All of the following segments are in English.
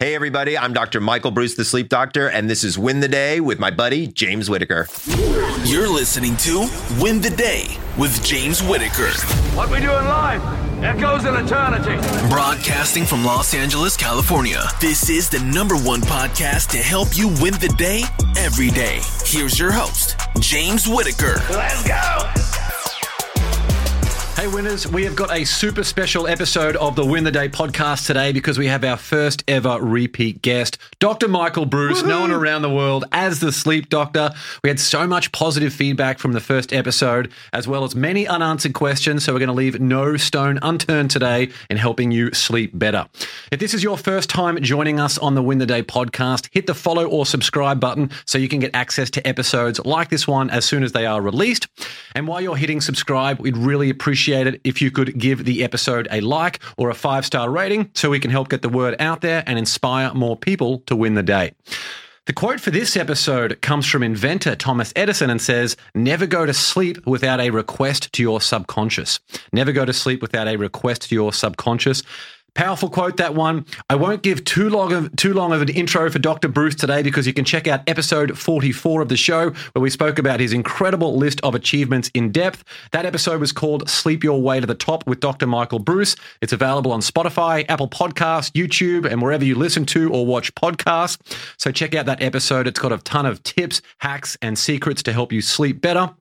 Hey, everybody, I'm Dr. Michael Breus, the sleep doctor, and this is Win the Day with my buddy, James Whittaker. You're listening to Win the Day with James Whittaker. What we doing live echoes in eternity. Broadcasting from Los Angeles, California. This is the number one podcast to help you win the day every day. Here's your host, James Whittaker. Let's go. Hey, winners, we have got a super special episode of the Win the Day podcast today because we have our first ever repeat guest, Dr. Michael Breus, known around the world as the sleep doctor. We had so much positive feedback from the first episode, as well as many unanswered questions. So, we're going to leave no stone unturned today in helping you sleep better. If this is your first time joining us on the Win the Day podcast, hit the follow or subscribe button so you can get access to episodes like this one as soon as they are released. And while you're hitting subscribe, we'd really appreciate it if you could give the episode a like or a five star rating so we can help get the word out there and inspire more people to win the day. The quote for this episode comes from inventor Thomas Edison and says, Never go to sleep without a request to your subconscious. Never go to sleep without a request to your subconscious. Powerful quote that one. I won't give too long of too long of an intro for Dr. Breus today because you can check out episode 44 of the show where we spoke about his incredible list of achievements in depth. That episode was called Sleep Your Way to the Top with Dr. Michael Breus. It's available on Spotify, Apple Podcasts, YouTube, and wherever you listen to or watch podcasts. So check out that episode. It's got a ton of tips, hacks, and secrets to help you sleep better.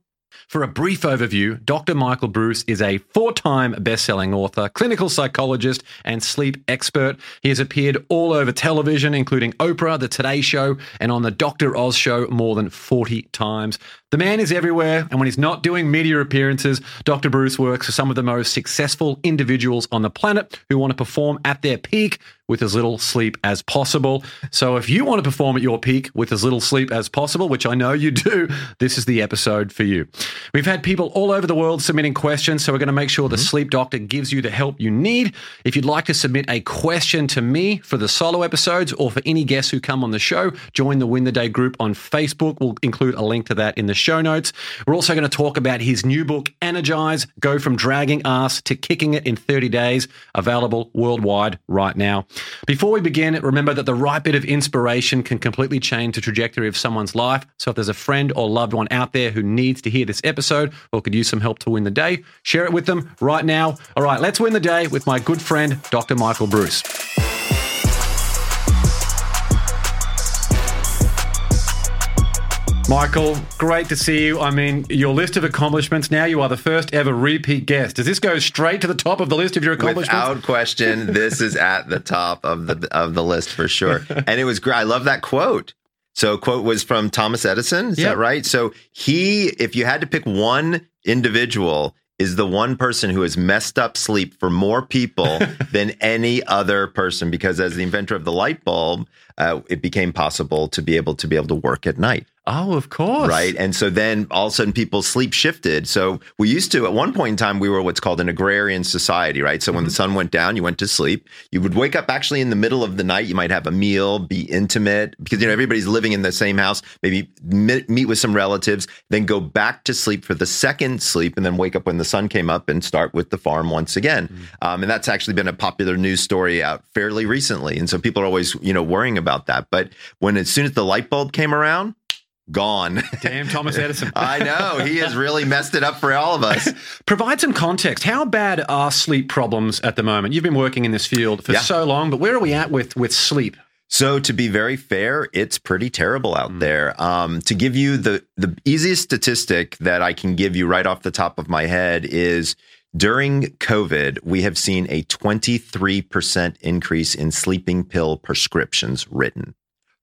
For a brief overview, Dr. Michael Breus is a four time best selling author, clinical psychologist, and sleep expert. He has appeared all over television, including Oprah, The Today Show, and on The Dr. Oz Show more than 40 times. The man is everywhere, and when he's not doing media appearances, Dr. Breus works for some of the most successful individuals on the planet who want to perform at their peak with as little sleep as possible. So if you want to perform at your peak with as little sleep as possible, which I know you do, this is the episode for you. We've had people all over the world submitting questions, so we're going to make sure the mm-hmm. sleep doctor gives you the help you need. If you'd like to submit a question to me for the solo episodes or for any guests who come on the show, join the Win the Day group on Facebook. We'll include a link to that in the show notes. We're also going to talk about his new book, Energize Go from Dragging Ass to Kicking It in 30 Days, available worldwide right now. Before we begin, remember that the right bit of inspiration can completely change the trajectory of someone's life. So if there's a friend or loved one out there who needs to hear this episode or could use some help to win the day, share it with them right now. All right, let's win the day with my good friend, Dr. Michael Breus. Michael, great to see you. I mean, your list of accomplishments now, you are the first ever repeat guest. Does this go straight to the top of the list of your accomplishments? Without question, this is at the top of the of the list for sure. And it was great. I love that quote. So, quote was from Thomas Edison. Is Yep. that right? So, he, if you had to pick one individual, is the one person who has messed up sleep for more people than any other person because as the inventor of the light bulb uh, it became possible to be able to be able to work at night oh, of course. right? And so then all of a sudden people's sleep shifted. So we used to, at one point in time, we were what's called an agrarian society, right? So when the sun went down, you went to sleep. You would wake up actually in the middle of the night. You might have a meal, be intimate because, you know, everybody's living in the same house, maybe meet, meet with some relatives, then go back to sleep for the second sleep and then wake up when the sun came up and start with the farm once again. Um, and that's actually been a popular news story out fairly recently. And so people are always, you know, worrying about that. But when as soon as the light bulb came around, gone. Damn, Thomas Edison. I know he has really messed it up for all of us. Provide some context. How bad are sleep problems at the moment? You've been working in this field for Yeah. so long, but where are we at with with sleep? So to be very fair, it's pretty terrible out there. Um, to give you the the easiest statistic that I can give you right off the top of my head is during COVID, we have seen a 23% increase in sleeping pill prescriptions written.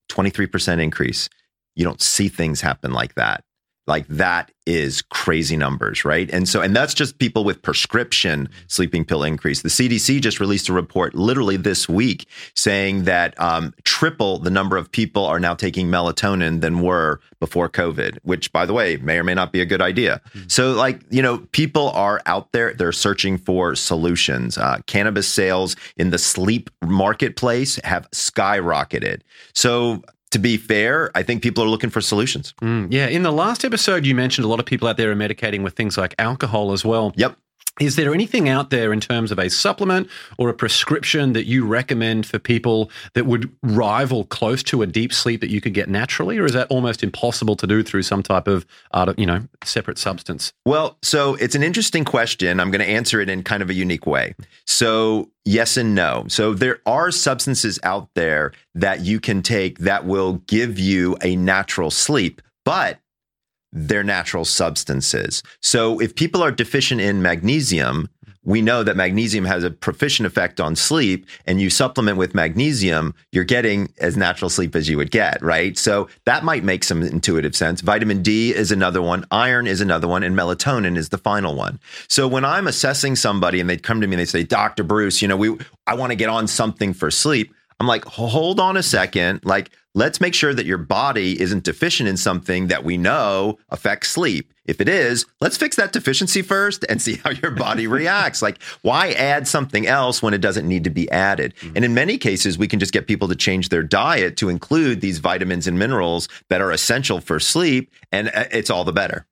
23% increase. You don't see things happen like that. Like that is crazy numbers, right? And so, and that's just people with prescription sleeping pill increase. The CDC just released a report literally this week saying that um, triple the number of people are now taking melatonin than were before COVID, which, by the way, may or may not be a good idea. So, like, you know, people are out there, they're searching for solutions. Uh, cannabis sales in the sleep marketplace have skyrocketed. So, to be fair, I think people are looking for solutions. Mm, yeah, in the last episode, you mentioned a lot of people out there are medicating with things like alcohol as well. Yep. Is there anything out there in terms of a supplement or a prescription that you recommend for people that would rival close to a deep sleep that you could get naturally, or is that almost impossible to do through some type of, uh, you know, separate substance? Well, so it's an interesting question. I'm going to answer it in kind of a unique way. So yes and no. So there are substances out there that you can take that will give you a natural sleep, but they're natural substances. So if people are deficient in magnesium, we know that magnesium has a proficient effect on sleep and you supplement with magnesium, you're getting as natural sleep as you would get, right? So that might make some intuitive sense. Vitamin D is another one, iron is another one, and melatonin is the final one. So when I'm assessing somebody and they come to me and they say, Dr. Breus, you know, we I want to get on something for sleep. I'm like, hold on a second. Like, let's make sure that your body isn't deficient in something that we know affects sleep. If it is, let's fix that deficiency first and see how your body reacts. Like, why add something else when it doesn't need to be added? Mm-hmm. And in many cases, we can just get people to change their diet to include these vitamins and minerals that are essential for sleep, and uh, it's all the better.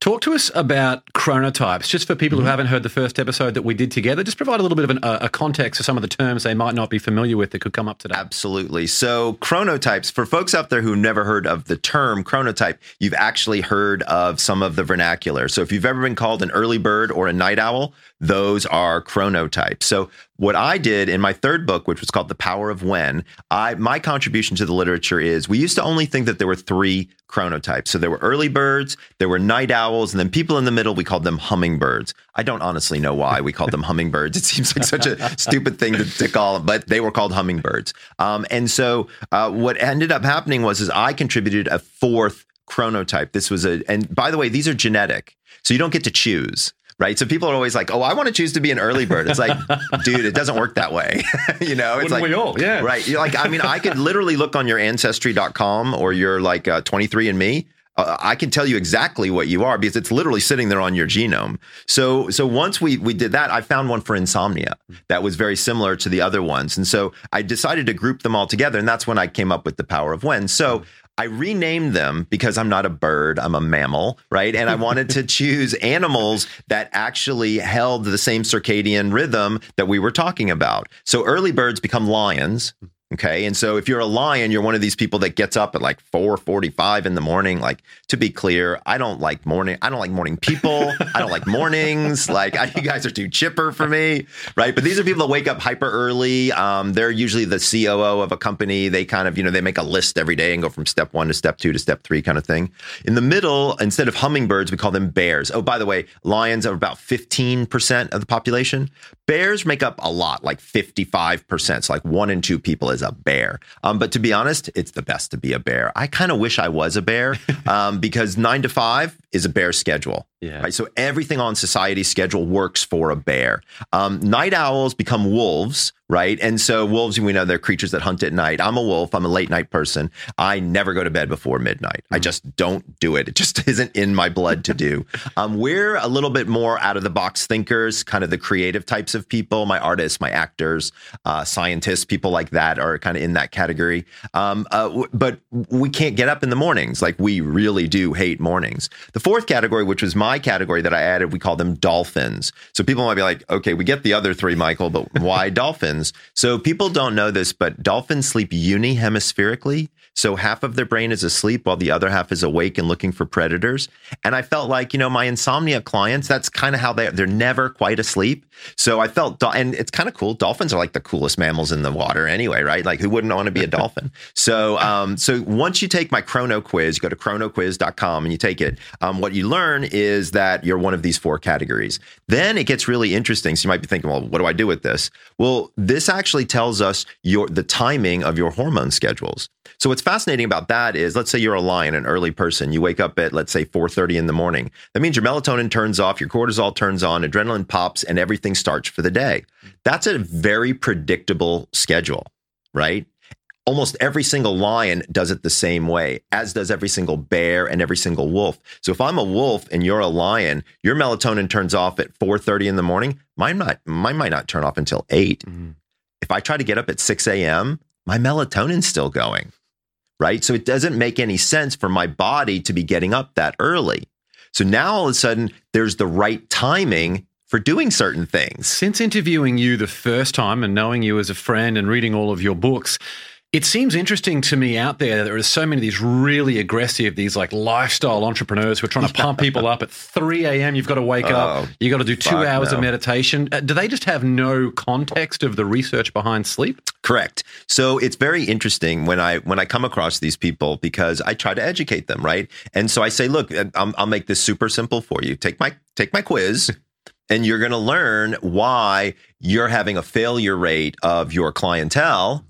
Talk to us about chronotypes, just for people mm-hmm. who haven't heard the first episode that we did together. Just provide a little bit of an, uh, a context for some of the terms they might not be familiar with that could come up today. Absolutely. So, chronotypes, for folks out there who've never heard of the term chronotype, you've actually heard of some of the vernacular. So if you've ever been called an early bird or a night owl, those are chronotypes. So what I did in my third book, which was called The Power of When, I my contribution to the literature is we used to only think that there were three chronotypes. So there were early birds, there were night owls, and then people in the middle, we called them hummingbirds. I don't honestly know why we called them hummingbirds. It seems like such a stupid thing to, to, call them, but they were called hummingbirds. Um, and so uh, what ended up happening was is I contributed a fourth chronotype. This was a, and by the way, these are genetic. So you don't get to choose right? So people are always like, "Oh, I want to choose to be an early bird." It's like, dude, it doesn't work that way. you know, it's Wouldn't like we all, yeah, right. You're like, I mean, I could literally look on your ancestry.com or your like uh, 23andMe. Uh, I can tell you exactly what you are because it's literally sitting there on your genome. So, so once we we did that, I found one for insomnia that was very similar to the other ones, and so I decided to group them all together, and that's when I came up with the power of when. So I renamed them because I'm not a bird, I'm a mammal, right? And I wanted to choose animals that actually held the same circadian rhythm that we were talking about. So early birds become lions, Okay. And so if you're a lion, you're one of these people that gets up at like 445 in the morning. Like to be clear, I don't like morning. I don't like morning people. I don't like mornings. Like I, you guys are too chipper for me. Right. But these are people that wake up hyper early. Um, they're usually the COO of a company. They kind of, you know, they make a list every day and go from step one to step two to step three kind of thing. In the middle, instead of hummingbirds, we call them bears. Oh, by the way, lions are about 15% of the population. Bears make up a lot, like 55%. So like one in two people is a bear. Um, but to be honest, it's the best to be a bear. I kind of wish I was a bear um, because nine to five is a bear schedule. Yeah. Right. So everything on society's schedule works for a bear. Um, night owls become wolves, right? And so wolves, we know they're creatures that hunt at night. I'm a wolf. I'm a late night person. I never go to bed before midnight. I just don't do it. It just isn't in my blood to do. um, we're a little bit more out of the box thinkers, kind of the creative types of people. My artists, my actors, uh, scientists, people like that are kind of in that category. Um, uh, w- but we can't get up in the mornings. Like we really do hate mornings. The fourth category, which was my category that I added, we call them dolphins. So people might be like, okay, we get the other three, Michael, but why dolphins? So people don't know this, but dolphins sleep unihemispherically. So half of their brain is asleep while the other half is awake and looking for predators. And I felt like, you know, my insomnia clients, that's kind of how they they're never quite asleep. So I felt and it's kind of cool. Dolphins are like the coolest mammals in the water anyway, right? Like who wouldn't want to be a dolphin? So um so once you take my chrono quiz, you go to chronoquiz.com and you take it. Um what you learn is that you're one of these four categories. Then it gets really interesting. So you might be thinking, well, what do I do with this? Well, this actually tells us your the timing of your hormone schedules. So what's fascinating about that is, let's say you're a lion, an early person. You wake up at let's say 4:30 in the morning. That means your melatonin turns off, your cortisol turns on, adrenaline pops, and everything starts for the day. That's a very predictable schedule, right? Almost every single lion does it the same way, as does every single bear and every single wolf. So if I'm a wolf and you're a lion, your melatonin turns off at 4:30 in the morning. Mine might mine might not turn off until 8. Mm-hmm. If I try to get up at 6 a.m., my melatonin's still going right? So it doesn't make any sense for my body to be getting up that early. So now all of a sudden, there's the right timing for doing certain things. Since interviewing you the first time and knowing you as a friend and reading all of your books, it seems interesting to me out there that there are so many of these really aggressive, these like lifestyle entrepreneurs who are trying to pump people up at 3 a.m. You've got to wake up, Oh, you've got to do two hours of meditation. Uh, do they just have no context of the research behind sleep? Correct. So it's very interesting when I when I come across these people because I try to educate them, right? And so I say, look, I'll, I'll make this super simple for you. Take my take my quiz, and you're going to learn why you're having a failure rate of your clientele,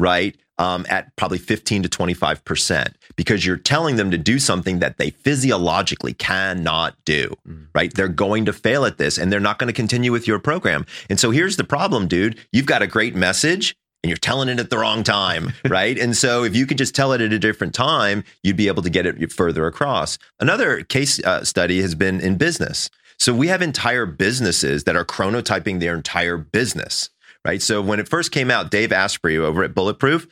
right? Um, at probably 15 to 25 percent, because you're telling them to do something that they physiologically cannot do, right? They're going to fail at this, and they're not going to continue with your program. And so here's the problem, dude. You've got a great message and you're telling it at the wrong time, right? and so if you could just tell it at a different time, you'd be able to get it further across. Another case uh, study has been in business. So we have entire businesses that are chronotyping their entire business, right? So when it first came out, Dave Asprey over at Bulletproof,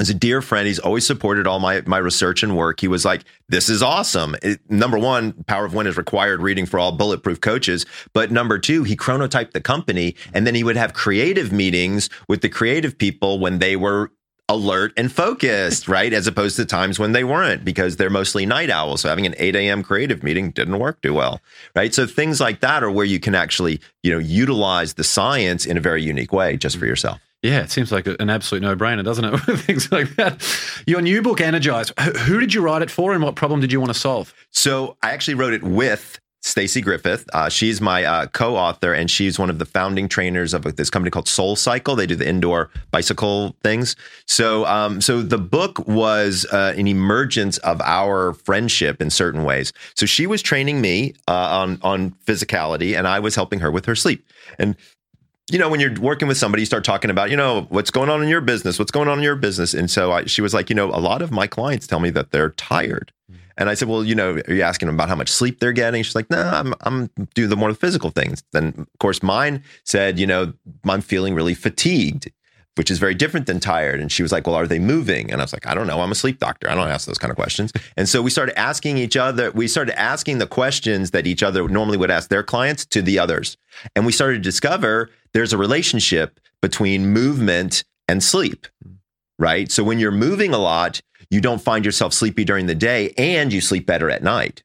is a dear friend. He's always supported all my my research and work. He was like, "This is awesome." It- number one, Power of When is required reading for all bulletproof coaches. But number two, he chronotyped the company, and then he would have creative meetings with the creative people when they were alert and focused, right? As opposed to times when they weren't, because they're mostly night owls. So having an 8 a.m. creative meeting didn't work too well, right? So things like that are where you can actually, you know, utilize the science in a very unique way just for yourself. Yeah, it seems like an absolute no brainer, doesn't it? Things like that. Your new book, Energize, who did you write it for and what problem did you want to solve? So I actually wrote it with Stacey Griffith. Uh, she's my uh, co-author, and she's one of the founding trainers of this company called SoulCycle. They do the indoor bicycle things. So, um, so the book was uh, an emergence of our friendship in certain ways. So she was training me uh, on on physicality, and I was helping her with her sleep. And you know, when you're working with somebody, you start talking about, you know, what's going on in your business, what's going on in your business. And so I, she was like, you know, a lot of my clients tell me that they're tired. And I said, well, you know, are you asking them about how much sleep they're getting? She's like, no, I'm, I'm doing the more physical things. Then, of course, mine said, you know, I'm feeling really fatigued, which is very different than tired. And she was like, well, are they moving? And I was like, I don't know. I'm a sleep doctor. I don't ask those kind of questions. And so we started asking each other, we started asking the questions that each other normally would ask their clients to the others. And we started to discover there's a relationship between movement and sleep, right? So when you're moving a lot, you don't find yourself sleepy during the day and you sleep better at night.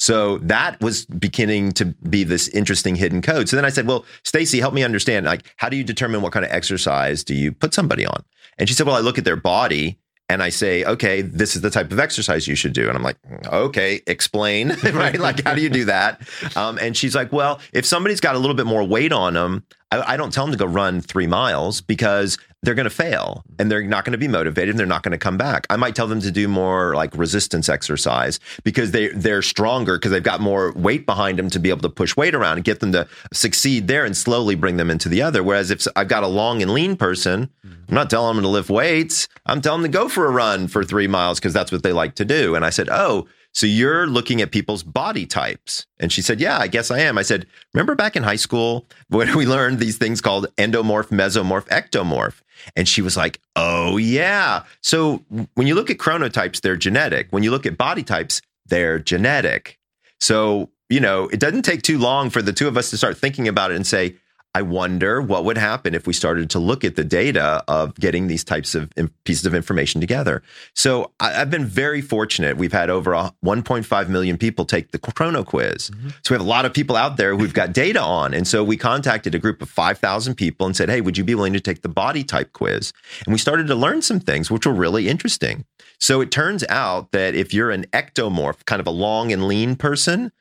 So that was beginning to be this interesting hidden code. So then I said, "Well, Stacey, help me understand. Like, how do you determine what kind of exercise do you put somebody on?" And she said, "Well, I look at their body and I say, okay, this is the type of exercise you should do." And I'm like, "Okay, explain, right? Like, how do you do that?" Um, and she's like, "Well, if somebody's got a little bit more weight on them, I, I don't tell them to go run three miles because they're going to fail and they're not going to be motivated and they're not going to come back. I might tell them to do more like resistance exercise because they they're stronger because they've got more weight behind them to be able to push weight around and get them to succeed there and slowly bring them into the other. Whereas if I've got a long and lean person, I'm not telling them to lift weights. I'm telling them to go for a run for three miles because that's what they like to do. And I said, oh. So you're looking at people's body types. And she said, Yeah, I guess I am. I said, Remember back in high school when we learned these things called endomorph, mesomorph, ectomorph? And she was like, Oh, yeah. So when you look at chronotypes, they're genetic. When you look at body types, they're genetic. So, you know, it doesn't take too long for the two of us to start thinking about it and say, I wonder what would happen if we started to look at the data of getting these types of pieces of information together. So I, have been very fortunate. We've had over 1.5 million people take the Chrono Quiz. Mm-hmm. So we have a lot of people out there who've got data on. And so we contacted a group of 5,000 people and said, Hey, would you be willing to take the body type quiz? And we started to learn some things which were really interesting. So it turns out that if you're an ectomorph, kind of a long and lean person,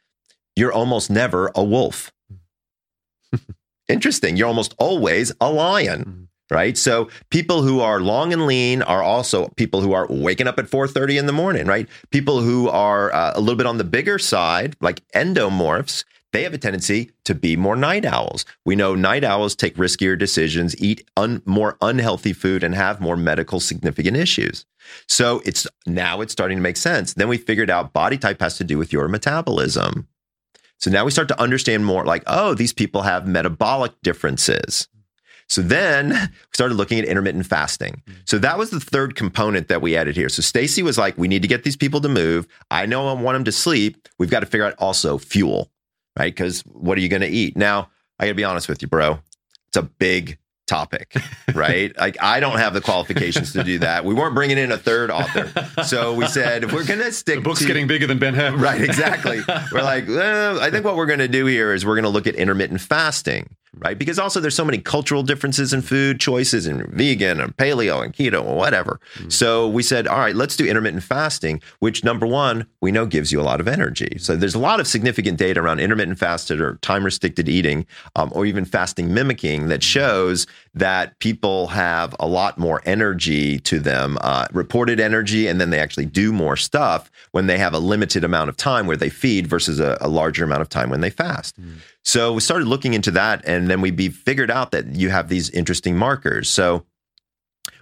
you're almost never a wolf interesting. You're almost always a lion, right? So people who are long and lean are also people who are waking up at 4:30 in the morning, right? People who are uh, a little bit on the bigger side, like endomorphs, they have a tendency to be more night owls. We know night owls take riskier decisions, eat un- more unhealthy food, and have more medical significant issues. So it's now it's starting to make sense. Then we figured out body type has to do with your metabolism. So now we start to understand more like, oh, these people have metabolic differences. So then we started looking at intermittent fasting. So that was the third component that we added here. So Stacey was like, we need to get these people to move. I know I want them to sleep. We've got to figure out also fuel. right? Because what are you going to eat? Now, I got to be honest with you, bro. It's a big topic, right? like I don't have the qualifications to do that. We weren't bringing in a third author, so we said if we're going to stick. The book's to, getting bigger than Ben Hur. Right, exactly. we're like, well, I think what we're going to do here is we're going to look at intermittent fasting, right? Because also there's so many cultural differences in food choices and vegan and paleo and keto or whatever. Mm. So we said, all right, let's do intermittent fasting, which number one, we know gives you a lot of energy. So there's a lot of significant data around intermittent fasted or time restricted eating um, or even fasting mimicking that shows that people have a lot more energy to them, uh, reported energy, and then they actually do more stuff when they have a limited amount of time where they feed versus a, a larger amount of time when they fast. Mm. So we started looking into that, and then we be figured out that you have these interesting markers. So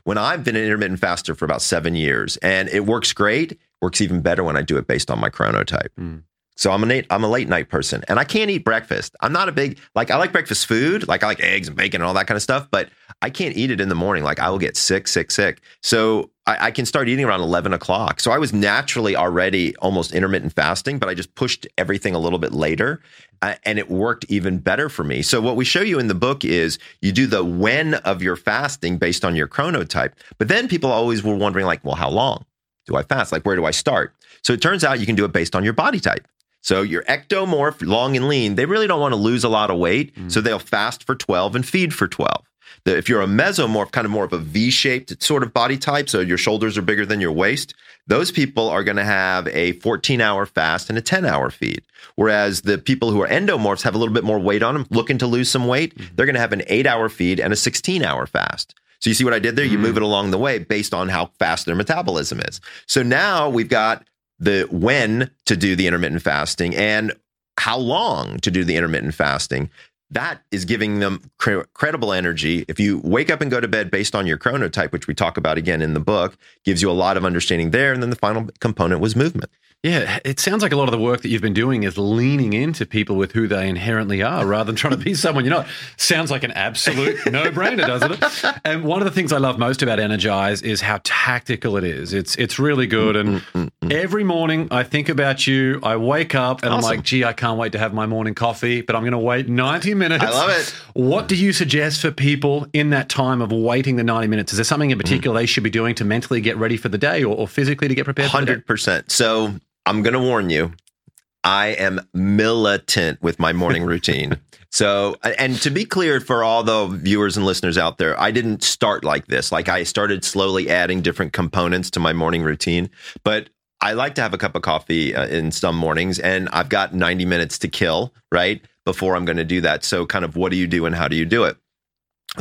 when I've been an intermittent faster for about seven years, and it works great, works even better when I do it based on my chronotype. Mm. So I'm a late, I'm a late night person, and I can't eat breakfast. I'm not a big like I like breakfast food, like I like eggs and bacon and all that kind of stuff, but I can't eat it in the morning. Like I will get sick, sick, sick. So I, I can start eating around 11 o'clock. So I was naturally already almost intermittent fasting, but I just pushed everything a little bit later, uh, and it worked even better for me. So what we show you in the book is you do the when of your fasting based on your chronotype, but then people always were wondering like, well, how long? Do I fast? Like, where do I start? So it turns out you can do it based on your body type. So your ectomorph, long and lean, they really don't want to lose a lot of weight. Mm. So they'll fast for 12 and feed for 12. The, if you're a mesomorph, kind of more of a V-shaped sort of body type, so your shoulders are bigger than your waist, those people are going to have a 14-hour fast and a 10-hour feed. Whereas the people who are endomorphs have a little bit more weight on them, looking to lose some weight, mm-hmm. they're going to have an 8-hour feed and a 16-hour fast. So you see what I did there? You mm. move it along the way based on how fast their metabolism is. So now we've got the when to do the intermittent fasting and how long to do the intermittent fasting that is giving them cre- credible energy. If you wake up and go to bed based on your chronotype, which we talk about again in the book, gives you a lot of understanding there. And then the final component was movement. Yeah, it sounds like a lot of the work that you've been doing is leaning into people with who they inherently are rather than trying to be someone you're not. Sounds like an absolute no brainer, doesn't it? And one of the things I love most about Energize is how tactical it is. It's it's really good. And mm-hmm. Every morning I think about you. I wake up and awesome. I'm like, gee, I can't wait to have my morning coffee, but I'm going to wait 90 minutes. I love it. What do you suggest for people in that time of waiting the 90 minutes? Is there something in particular mm. they should be doing to mentally get ready for the day or, or physically to get prepared 100%. So I'm going to warn you. I am militant with my morning routine. So, and to be clear for all the viewers and listeners out there, I didn't start like this. Like I started slowly adding different components to my morning routine, but I like to have a cup of coffee uh, in some mornings and I've got 90 minutes to kill, right? Before I'm going to do that. So kind of what do you do and how do you do it?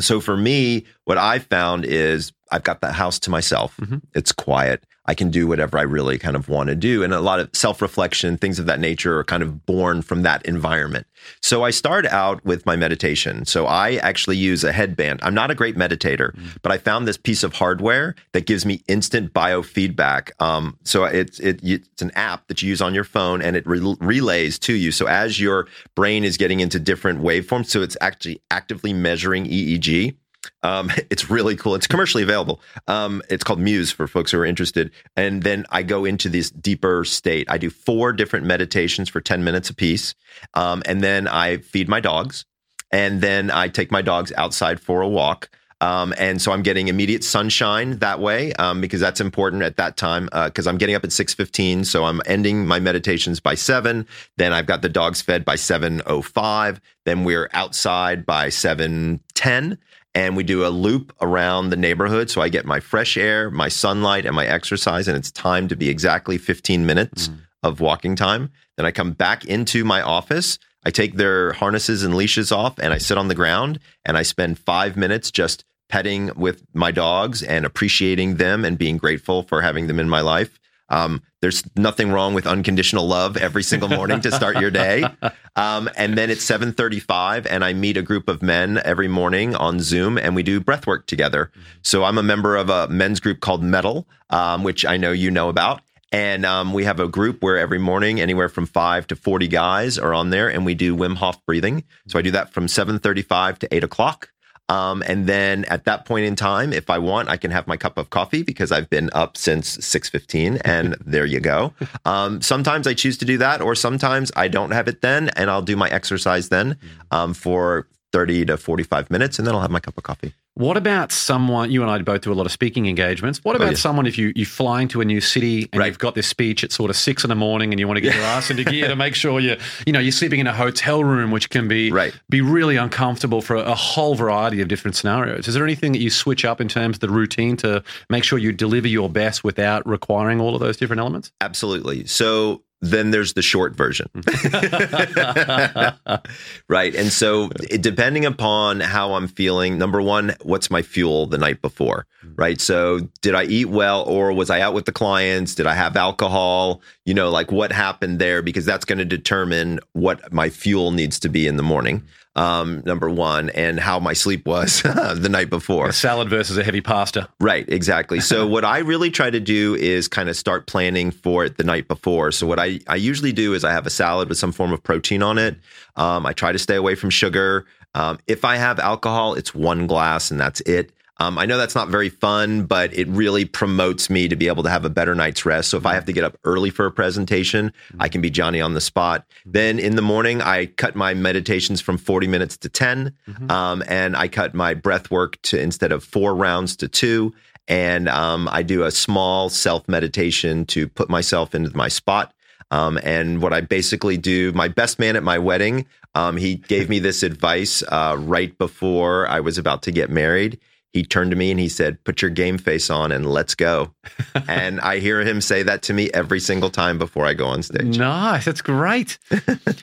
So for me, what I found is I've got the house to myself. Mm-hmm. It's quiet. I can do whatever I really kind of want to do. And a lot of self reflection, things of that nature are kind of born from that environment. So I start out with my meditation. So I actually use a headband. I'm not a great meditator, mm. but I found this piece of hardware that gives me instant biofeedback. Um, so it's, it, it's an app that you use on your phone and it re- relays to you. So as your brain is getting into different waveforms, so it's actually actively measuring EEG um, it's really cool. It's commercially available. Um, it's called Muse for folks who are interested. And then I go into this deeper state. I do four different meditations for 10 minutes apiece. Um, and then I feed my dogs. And then I take my dogs outside for a walk. Um, and so I'm getting immediate sunshine that way um, because that's important at that time because uh, I'm getting up at 6:15. So I'm ending my meditations by seven. Then I've got the dogs fed by 7:05. Then we're outside by 7:10 and we do a loop around the neighborhood. So I get my fresh air, my sunlight, and my exercise, and it's time to be exactly 15 minutes mm. of walking time. Then I come back into my office. I take their harnesses and leashes off, and I sit on the ground and I spend five minutes just petting with my dogs and appreciating them and being grateful for having them in my life. Um, there's nothing wrong with unconditional love every single morning to start your day. Um, and then it's 7:35, and I meet a group of men every morning on Zoom, and we do breath work together. So I'm a member of a men's group called Metal, um, which I know you know about. And um, we have a group where every morning, anywhere from five to 40 guys are on there, and we do Wim Hof breathing. So I do that from 7:35 to 8 o'clock. Um, and then at that point in time, if I want, I can have my cup of coffee because I've been up since 6:15 and there you go. Um, sometimes I choose to do that or sometimes I don't have it then and I'll do my exercise then um, for 30 to 45 minutes and then I'll have my cup of coffee. What about someone? You and I both do a lot of speaking engagements. What oh, about Oh, yeah. someone if you you fly into a new city and Right. you've got this speech at sort of six in the morning and you want to get your ass into gear to make sure you you know you're sleeping in a hotel room, which can be Right. be really uncomfortable for a whole variety of different scenarios. Is there anything that you switch up in terms of the routine to make sure you deliver your best without requiring all of those different elements? Absolutely. So then there's the short version. right. And so, it, depending upon how I'm feeling, number one, what's my fuel the night before? Mm-hmm. Right. So, did I eat well or was I out with the clients? Did I have alcohol? You know, like what happened there? Because that's going to determine what my fuel needs to be in the morning. Mm-hmm. Um, number one, and how my sleep was the night before. A salad versus a heavy pasta. Right, exactly. So what I really try to do is kind of start planning for it the night before. So what I, I usually do is I have a salad with some form of protein on it. Um, I try to stay away from sugar. Um, if I have alcohol, it's one glass and that's it. Um, I know that's not very fun, but it really promotes me to be able to have a better night's rest. So if I have to get up early for a presentation, I can be Johnny on the spot. Then in the morning, I cut my meditations from 40 minutes to 10. Um, and I cut my breath work to instead of four rounds to two. And um, I do a small self meditation to put myself into my spot. Um, and what I basically do, my best man at my wedding, um, he gave me this advice uh, right before I was about to get married. He turned to me and he said, Put your game face on and let's go. and I hear him say that to me every single time before I go on stage. Nice, that's great.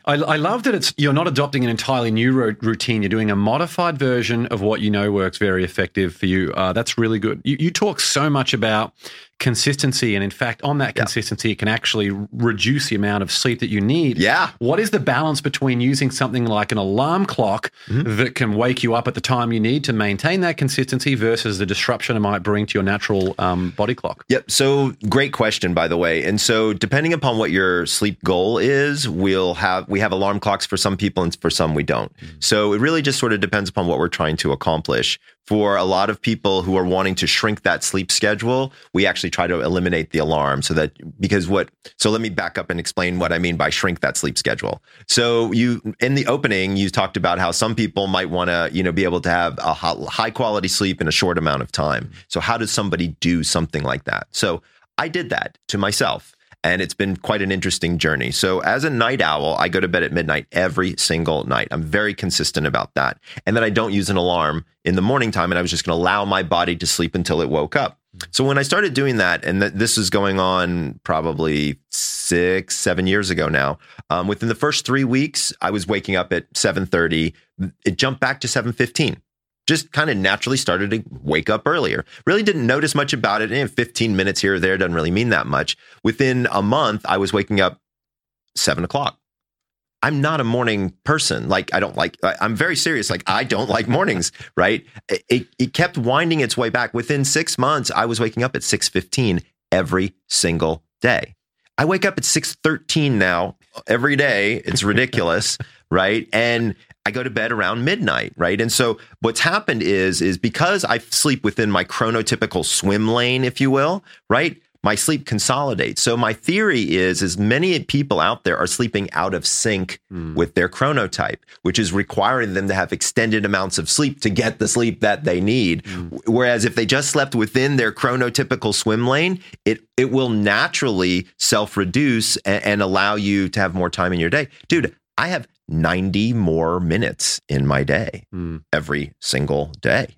I, I love that it's you're not adopting an entirely new ro- routine. You're doing a modified version of what you know works very effective for you. Uh, that's really good. You, you talk so much about consistency, and in fact, on that consistency, it can actually reduce the amount of sleep that you need. Yeah. What is the balance between using something like an alarm clock Mm-hmm. that can wake you up at the time you need to maintain that consistency versus the disruption it might bring to your natural um, body clock? Yep. So great question, by the way. And so depending upon what your sleep goal is, we'll have we have alarm clocks for some people and for some we don't. So it really just sort of depends upon what we're trying to accomplish. For a lot of people who are wanting to shrink that sleep schedule, we actually try to eliminate the alarm so that because what so let me back up and explain what I mean by shrink that sleep schedule. So you in the opening you talked about how some people might want to, you know, be able to have a high quality sleep in a short amount of time. So how does somebody do something like that? So I did that to myself. And it's been quite an interesting journey. So, as a night owl, I go to bed at midnight every single night. I'm very consistent about that. And then I don't use an alarm in the morning time. And I was just going to allow my body to sleep until it woke up. So, when I started doing that, and th- this is going on probably six, seven years ago now, um, within the first three weeks, I was waking up at 7:30. It jumped back to 7:15 just kind of naturally started to wake up earlier. Really didn't notice much about it. Eh, 15 minutes here or there doesn't really mean that much. Within a month, I was waking up seven o'clock. I'm not a morning person. Like I don't like. I'm very serious. Like I don't like mornings. Right? It, it, kept winding its way back. Within six months, I was waking up at 6:15 every single day. I wake up at 6:13 now every day. It's ridiculous, right? And I go to bed around midnight, right? And so what's happened is is because I sleep within my chronotypical swim lane, if you will, right? My sleep consolidates. So my theory is is many people out there are sleeping out of sync hmm. with their chronotype, which is requiring them to have extended amounts of sleep to get the sleep that they need. Hmm. Whereas if they just slept within their chronotypical swim lane, it it will naturally self-reduce and, and allow you to have more time in your day. Dude, I have 90 more minutes in my day hmm. every single day.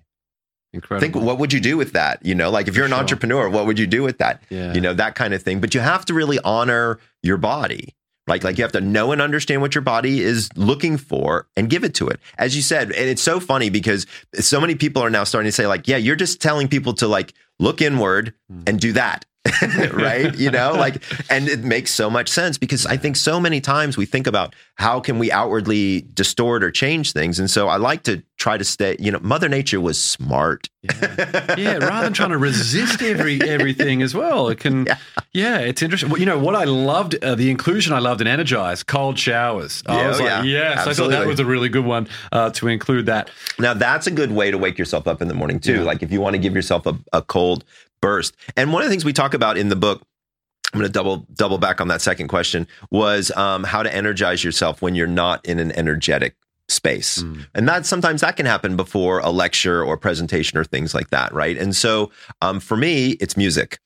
Incredible. Think what would you do with that? You know, like if you're an Sure. entrepreneur, what would you do with that? Yeah. You know, that kind of thing. But you have to really honor your body. Like, like you have to know and understand what your body is looking for and give it to it. As you said, and it's so funny because so many people are now starting to say, like, yeah, you're just telling people to like look inward Hmm. and do that. right? You know, like, and it makes so much sense because I think so many times we think about how can we outwardly distort or change things. And so I like to try to stay, you know, Mother Nature was smart. Yeah, yeah rather than trying to resist every everything as well. It can, yeah, yeah it's interesting. Well, you know, what I loved, uh, the inclusion I loved in Energize, cold showers. I Yeah, was oh, like, yeah, yes, I thought that was a really good one uh, to include that. Now that's a good way to wake yourself up in the morning too. Like if you want to give yourself a, a cold burst. And one of the things we talk about in the book, I'm going to double double back on that second question was um, how to energize yourself when you're not in an energetic space. And that sometimes that can happen before a lecture or presentation or things like that, right? And so um, for me, it's music.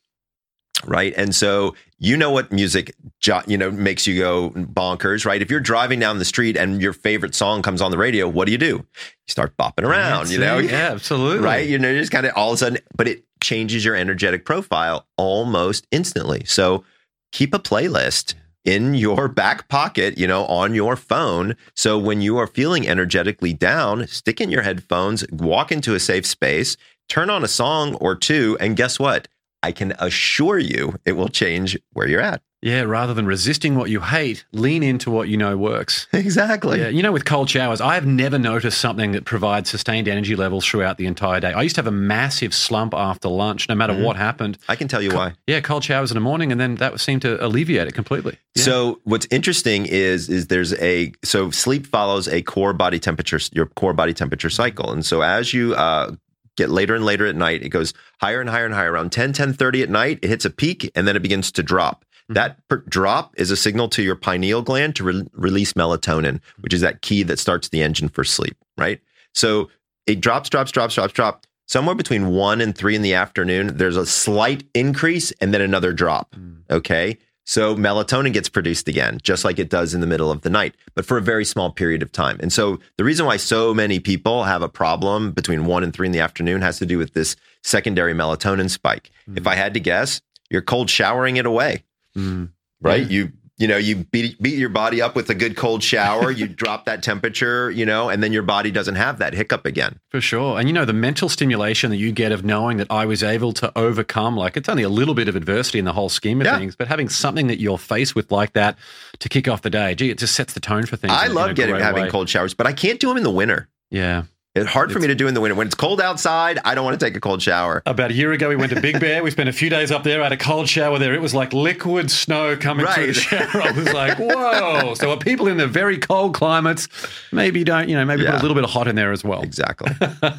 Right. And so you know what music jo- you know makes you go bonkers, right? If you're driving down the street and your favorite song comes on the radio, what do you do? You start bopping around, you know? yeah, absolutely. right? You know, just kind of all of a sudden, but it changes your energetic profile almost instantly. So keep a playlist in your back pocket, you know, on your phone. So when you are feeling energetically down, stick in your headphones, walk into a safe space, turn on a song or two, and guess what? I can assure you it will change where you're at. Yeah, rather than resisting what you hate, lean into what you know works. Exactly. Yeah, you know, with cold showers, I have never noticed something that provides sustained energy levels throughout the entire day. I used to have a massive slump after lunch, no matter what happened. I can tell you why. Yeah, cold showers in the morning, and then that seemed to alleviate it completely. Yeah. So what's interesting is is there's a so sleep follows a core body temperature your core body temperature cycle, and so as you uh, get later and later at night, it goes higher and higher and higher. Around 10, 10, 30 at night, it hits a peak and then it begins to drop. Mm-hmm. That per- drop is a signal to your pineal gland to re- release melatonin, which is that key that starts the engine for sleep, right? So it drops, drops, drops, drops, drop. Somewhere between one and three in the afternoon, there's a slight increase and then another drop. Mm. Okay. So melatonin gets produced again, just like it does in the middle of the night, but for a very small period of time. And so the reason why so many people have a problem between one and three in the afternoon has to do with this secondary melatonin spike. If I had to guess, you're cold showering it away, Mm. right? You you know you beat beat your body up with a good cold shower, you drop that temperature, you know, and then your body doesn't have that hiccup again. For sure. And you know, the mental stimulation that you get of knowing that I was able to overcome, like it's only a little bit of adversity in the whole scheme of Yeah. things, but having something that you're faced with like that to kick off the day, gee, it just sets the tone for things. I in a- in love getting having way. cold showers, but I can't do them in the winter. Yeah. It's hard for me to do in the winter. When it's cold outside, I don't want to take a cold shower. About a year ago, we went to Big Bear. We spent a few days up there. I had a cold shower there. It was like liquid snow coming through the shower. I was like, whoa. So, are people in the very cold climates, maybe don't, you know, maybe put a little bit of hot in there as well. Exactly.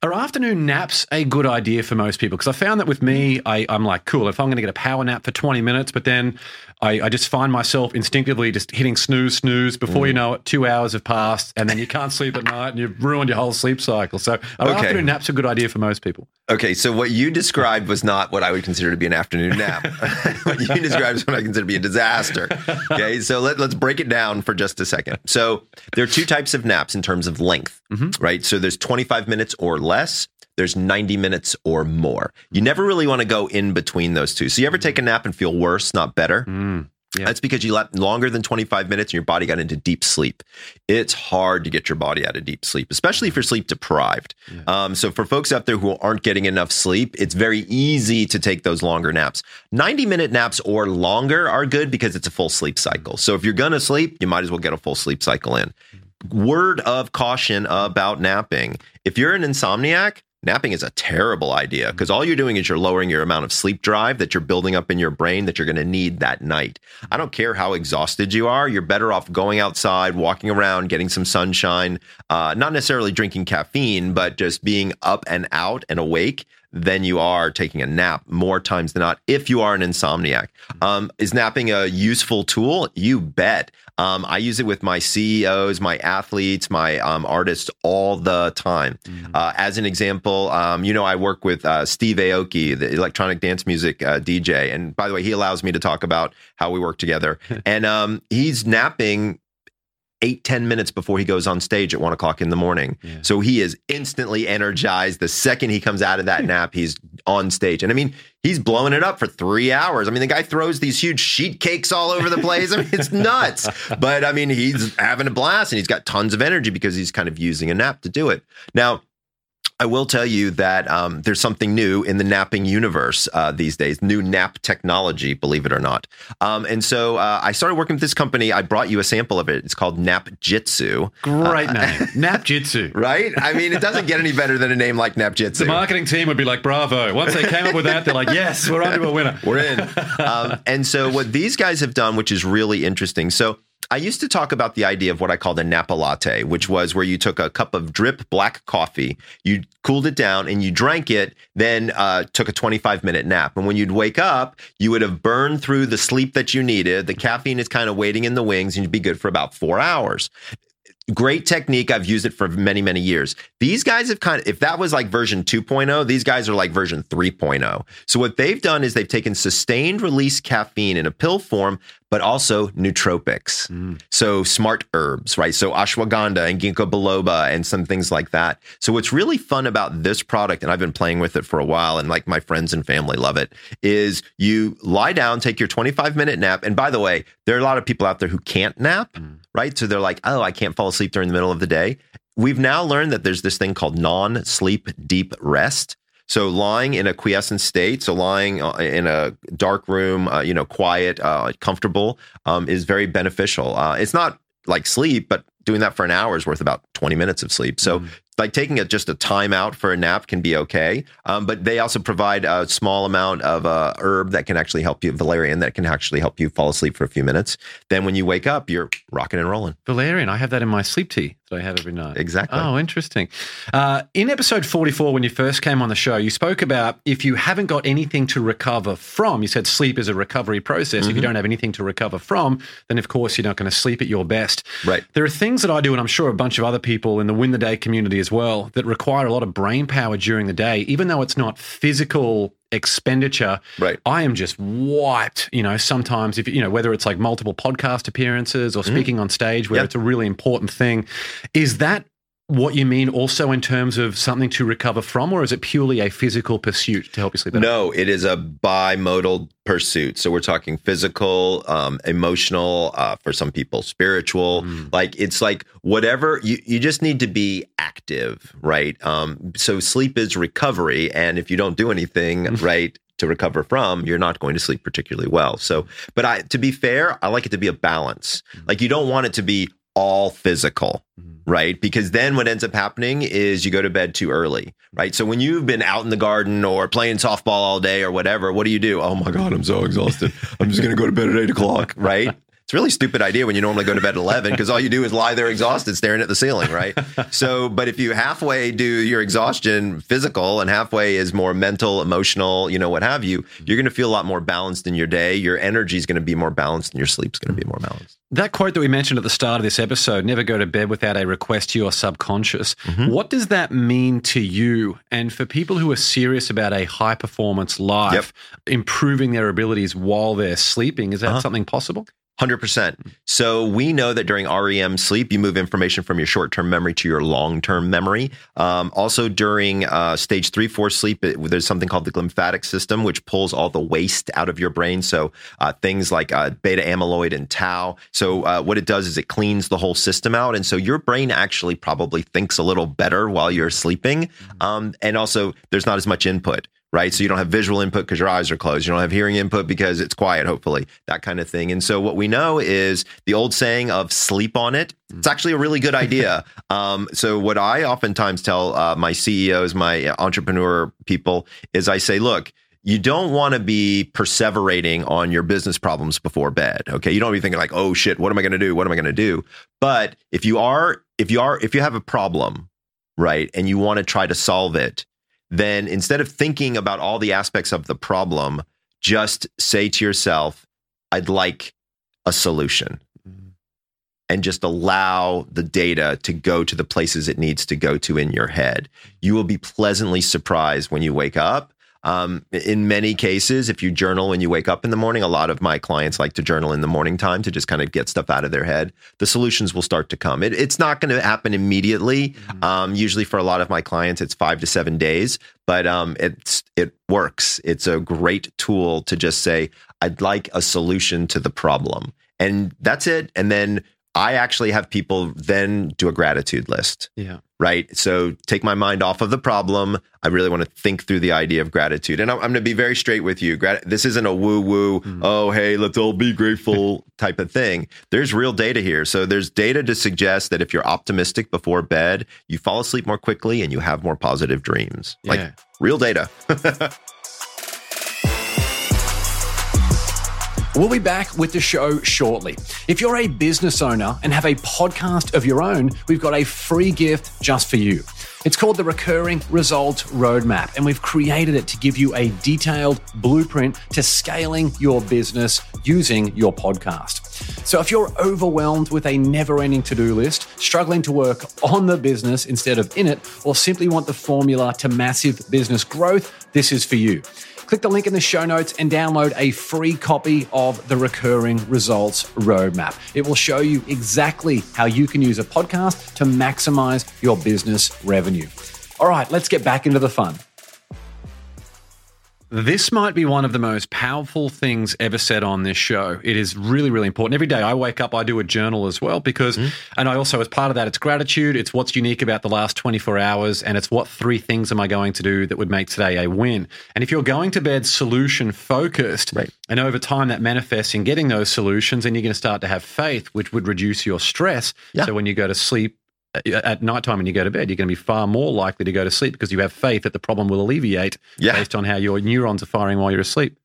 Are afternoon naps a good idea for most people? Because I found that with me, I, I'm like, cool, if I'm going to get a power nap for 20 minutes, but then I, I just find myself instinctively just hitting snooze, snooze. Before Mm. you know it, two hours have passed, and then you can't sleep at night and you've ruined your whole sleep cycle. So, are Okay. afternoon naps a good idea for most people? Okay, so what you described was not what I would consider to be an afternoon nap. what you described is what I consider to be a disaster. Okay, so let, let's break it down for just a second. So there are two types of naps in terms of length, right? So there's 25 minutes or less. There's 90 minutes or more. You never really want to go in between those two. So you ever take a nap and feel worse, not better? yeah. That's because you left longer than 25 minutes and your body got into deep sleep. It's hard to get your body out of deep sleep, especially if you're sleep deprived. Um, so, for folks out there who aren't getting enough sleep, it's very easy to take those longer naps. 90 minute naps or longer are good because it's a full sleep cycle. So, if you're going to sleep, you might as well get a full sleep cycle in. Word of caution about napping if you're an insomniac, Napping is a terrible idea because all you're doing is you're lowering your amount of sleep drive that you're building up in your brain that you're going to need that night. I don't care how exhausted you are, you're better off going outside, walking around, getting some sunshine, uh, not necessarily drinking caffeine, but just being up and out and awake than you are taking a nap more times than not if you are an insomniac. Um, is napping a useful tool? You bet. Um, I use it with my CEOs, my athletes, my um, artists all the time. Uh, as an example, um, you know, I work with uh, Steve Aoki, the electronic dance music uh, DJ. And by the way, he allows me to talk about how we work together. and um, he's napping eight ten minutes before he goes on stage at one o'clock in the morning. So he is instantly energized. The second he comes out of that nap, he's on stage. And I mean, he's blowing it up for three hours. I mean, the guy throws these huge sheet cakes all over the place. I mean, it's nuts. But I mean, he's having a blast and he's got tons of energy because he's kind of using a nap to do it. Now, I will tell you that um, there's something new in the napping universe uh, these days, new nap technology, believe it or not. Um, and so uh, I started working with this company. I brought you a sample of it. It's called Nap Jitsu. Great name. Nap Jitsu. Right? I mean, it doesn't get any better than a name like Nap Jitsu. The marketing team would be like, bravo. Once they came up with that, they're like, yes, we're onto a winner. We're in. Um, and so what these guys have done, which is really interesting. So I used to talk about the idea of what I called a Napa latte, which was where you took a cup of drip black coffee, you cooled it down, and you drank it, then uh, took a 25 minute nap. And when you'd wake up, you would have burned through the sleep that you needed. The caffeine is kind of waiting in the wings, and you'd be good for about four hours great technique. I've used it for many, many years. These guys have kind of, if that was like version 2.0, these guys are like version 3.0. So what they've done is they've taken sustained release caffeine in a pill form, but also nootropics. Mm. So smart herbs, right? So ashwagandha and ginkgo biloba and some things like that. So what's really fun about this product, and I've been playing with it for a while, and like my friends and family love it, is you lie down, take your 25 minute nap. And by the way, there are a lot of people out there who can't nap. Mm right? So they're like, oh, I can't fall asleep during the middle of the day. We've now learned that there's this thing called non sleep deep rest. So lying in a quiescent state, so lying uh, in a dark room, uh, you know, quiet, uh, comfortable, um, is very beneficial. Uh, it's not like sleep, but doing that for an hour is worth about 20 minutes of sleep. So mm like taking a, just a time out for a nap can be okay. Um, but they also provide a small amount of uh, herb that can actually help you, valerian, that can actually help you fall asleep for a few minutes. Then when you wake up, you're rocking and rolling. Valerian, I have that in my sleep tea that I have every night. Exactly. Oh, interesting. Uh, in episode 44, when you first came on the show, you spoke about if you haven't got anything to recover from, you said sleep is a recovery process. Mm-hmm. If you don't have anything to recover from, then of course you're not going to sleep at your best. Right. There are things that I do, and I'm sure a bunch of other people in the Win the Day community as well, that require a lot of brain power during the day, even though it's not physical expenditure. Right. I am just wiped, you know, sometimes if you know, whether it's like multiple podcast appearances or mm-hmm. speaking mm. on stage where yep. it's a really important thing. Is that what you mean also in terms of something to recover from, or is it purely a physical pursuit to help you sleep better? No, it is a bimodal pursuit. So we're talking physical, um, emotional, uh, for some people, spiritual. Mm. Like it's like whatever you, you just need to be active, right? Um, so sleep is recovery. And if you don't do anything, right, to recover from, you're not going to sleep particularly well. So, but I, to be fair, I like it to be a balance. Mm. Like you don't want it to be all physical, mm-hmm. Right? Because then what ends up happening is you go to bed too early, right? So when you've been out in the garden or playing softball all day or whatever, what do you do? Oh my God, I'm so exhausted. I'm just going to go to bed at eight o'clock, right? It's a really stupid idea when you normally go to bed at 11 because all you do is lie there exhausted staring at the ceiling, right? so, but if you halfway do your exhaustion physical and halfway is more mental, emotional, you know, what have you, you're going to feel a lot more balanced in your day. Your energy is going to be more balanced and your sleep's going to be more balanced. That quote that we mentioned at the start of this episode, never go to bed without a request to your subconscious. Mm-hmm. What does that mean to you? And for people who are serious about a high performance life, yep. improving their abilities while they're sleeping, is that uh-huh. something possible? 100%. So we know that during REM sleep, you move information from your short term memory to your long term memory. Um, also, during uh, stage three, four sleep, it, there's something called the glymphatic system, which pulls all the waste out of your brain. So uh, things like uh, beta amyloid and tau. So uh, what it does is it cleans the whole system out. And so your brain actually probably thinks a little better while you're sleeping. Mm-hmm. Um, and also, there's not as much input right? So you don't have visual input because your eyes are closed. You don't have hearing input because it's quiet, hopefully, that kind of thing. And so what we know is the old saying of sleep on it. It's mm. actually a really good idea. um, so what I oftentimes tell uh, my CEOs, my entrepreneur people, is I say, look, you don't want to be perseverating on your business problems before bed. Okay. You don't be thinking like, oh shit, what am I going to do? What am I going to do? But if you are, if you are, if you have a problem, right, and you want to try to solve it, then instead of thinking about all the aspects of the problem, just say to yourself, I'd like a solution. Mm-hmm. And just allow the data to go to the places it needs to go to in your head. You will be pleasantly surprised when you wake up um, in many cases, if you journal when you wake up in the morning, a lot of my clients like to journal in the morning time to just kind of get stuff out of their head. The solutions will start to come. It, it's not going to happen immediately. Mm-hmm. Um, usually, for a lot of my clients, it's five to seven days, but um, it's it works. It's a great tool to just say, "I'd like a solution to the problem," and that's it. And then I actually have people then do a gratitude list Yeah. right? So take my mind off of the problem. I really want to think through the idea of gratitude. And I'm, I'm going to be very straight with you. Grat- this isn't a woo woo, mm. oh, hey, let's all be grateful type of thing. There's real data here. So there's data to suggest that if you're optimistic before bed, you fall asleep more quickly and you have more positive dreams. Yeah. Like real data. We'll be back with the show shortly. If you're a business owner and have a podcast of your own, we've got a free gift just for you. It's called the Recurring Results Roadmap, and we've created it to give you a detailed blueprint to scaling your business using your podcast. So, if you're overwhelmed with a never ending to do list, struggling to work on the business instead of in it, or simply want the formula to massive business growth, this is for you. Click the link in the show notes and download a free copy of the Recurring Results Roadmap. It will show you exactly how you can use a podcast to maximize your business revenue. All right, let's get back into the fun. This might be one of the most powerful things ever said on this show. It is really, really important. Every day I wake up, I do a journal as well because, mm-hmm. and I also, as part of that, it's gratitude. It's what's unique about the last 24 hours, and it's what three things am I going to do that would make today a win. And if you're going to bed solution focused, Right. and over time that manifests in getting those solutions, and you're going to start to have faith, which would reduce your stress. Yeah. So when you go to sleep, at nighttime when you go to bed, you're going to be far more likely to go to sleep because you have faith that the problem will alleviate Yeah. based on how your neurons are firing while you're asleep.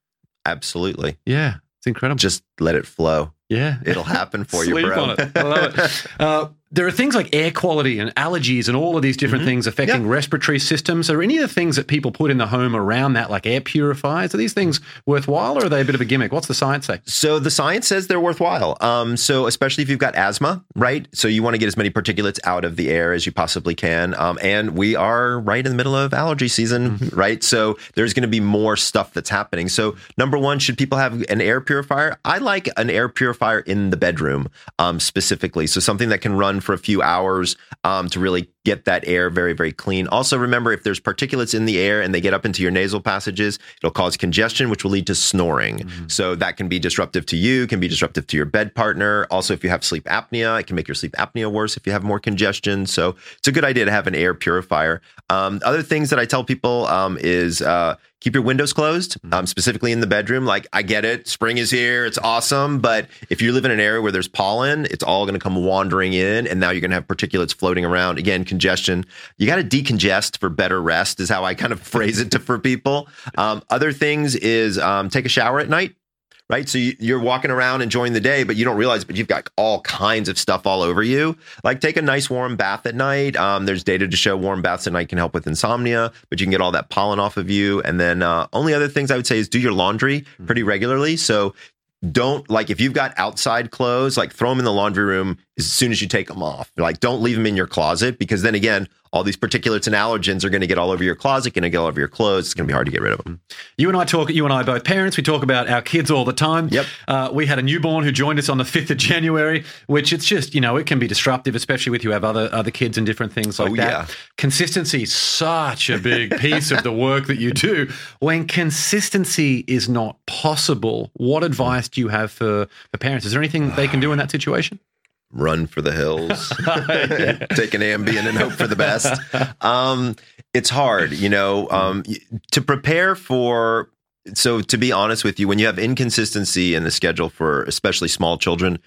Absolutely. Yeah, it's incredible. Just let it flow. yeah, It'll happen for you, bro. on it. I love it. Uh, there are things like air quality and allergies and all of these different things affecting Mm-hmm. Yeah. respiratory systems. Are any of the things that people put in the home around that, like air purifiers, are these things worthwhile or are they a bit of a gimmick? What's the science say? So the science says they're worthwhile. Um, so especially if you've got asthma, right? So you want to get as many particulates out of the air as you possibly can. Um, and we are right in the middle of allergy season, right? So there's going to be more stuff that's happening. So number one, should people have an air purifier? I like an air purifier in the bedroom um, specifically. So something that can run for a few hours um, to really get that air very, very clean. Also, remember if there's particulates in the air and they get up into your nasal passages, it'll cause congestion, which will lead to snoring. So that can be disruptive to you, can be disruptive to your bed partner. Also, if you have sleep apnea, it can make your sleep apnea worse if you have more congestion. So it's a good idea to have an air purifier. Um, other things that I tell people um, is uh, keep your windows closed, um, specifically in the bedroom. Like, I get it, spring is here, it's awesome. But if you live in an area where there's pollen, it's all going to come wandering in. And now you're going to have particulates floating around. Again, congestion. You got to decongest for better rest, is how I kind of phrase it to for people. Um, other things is um, take a shower at night right? So you, you're walking around enjoying the day, but you don't realize, but you've got all kinds of stuff all over you. Like take a nice warm bath at night. Um, there's data to show warm baths at night can help with insomnia, but you can get all that pollen off of you. And then uh, only other things I would say is do your laundry pretty regularly. So don't like if you've got outside clothes, like throw them in the laundry room as soon as you take them off. Like don't leave them in your closet because then again, all these particulates and allergens are going to get all over your closet, going to get all over your clothes. It's going to be hard to get rid of them. You and I talk. You and I both parents. We talk about our kids all the time. Yep. Uh, we had a newborn who joined us on the fifth of January, which it's just you know it can be disruptive, especially with you have other other kids and different things like Oh, that. yeah. Consistency is such a big piece of the work that you do. When consistency is not possible, what advice do you have for for parents? Is there anything they can do in that situation? Run for the hills, take an Ambien and hope for the best. Um, it's hard, you know, um, to prepare for. So, to be honest with you, when you have inconsistency in the schedule for especially small children,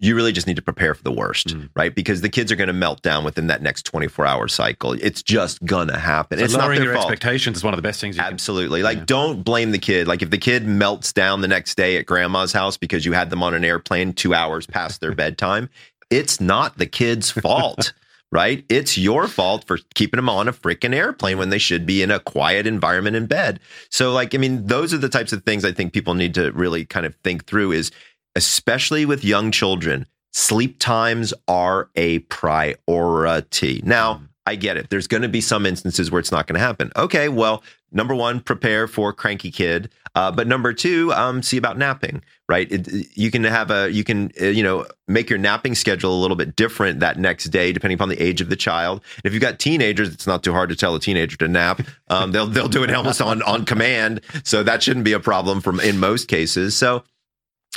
you really just need to prepare for the worst, mm. right? Because the kids are going to melt down within that next 24 hour cycle. It's just going to happen. So it's not lowering their your fault. expectations is one of the best things you can. Absolutely. Like, don't blame the kid. Like, if the kid melts down the next day at grandma's house because you had them on an airplane two hours past their bedtime, it's not the kid's fault, right? It's your fault for keeping them on a freaking airplane when they should be in a quiet environment in bed. So, like, I mean, those are the types of things I think people need to really kind of think through is especially with young children, sleep times are a priority. Now, I get it. There's going to be some instances where it's not going to happen. Okay, well, number one, prepare for cranky kid. Uh, but number two, um, see about napping. Right, it, you can have a you can uh, you know make your napping schedule a little bit different that next day depending upon the age of the child. If you've got teenagers, it's not too hard to tell a teenager to nap. Um, they'll they'll do it almost on on command, so that shouldn't be a problem from in most cases. So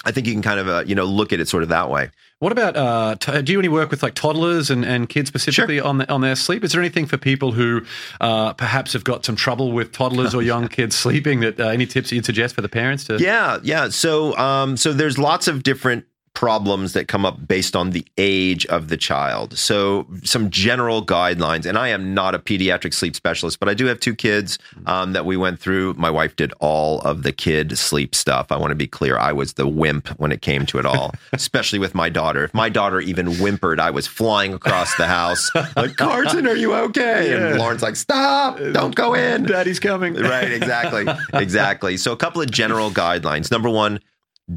I think you can kind of uh, you know look at it sort of that way. What about uh, t- do you any work with like toddlers and, and kids specifically on the, on their sleep? Is there anything for people who uh, perhaps have got some trouble with toddlers or young kids sleeping? That uh, any tips you'd suggest for the parents to? Yeah, yeah. So um, so there's lots of different problems that come up based on the age of the child. So, some general guidelines, and I am not a pediatric sleep specialist, but I do have two kids um, that we went through. My wife did all of the kid sleep stuff. I want to be clear, I was the wimp when it came to it all, especially with my daughter. If my daughter even whimpered, I was flying across the house like, Carson, are you okay? Yeah. And Lauren's like, stop, don't go in. Daddy's coming. Right, exactly. exactly. So, a couple of general guidelines. Number one,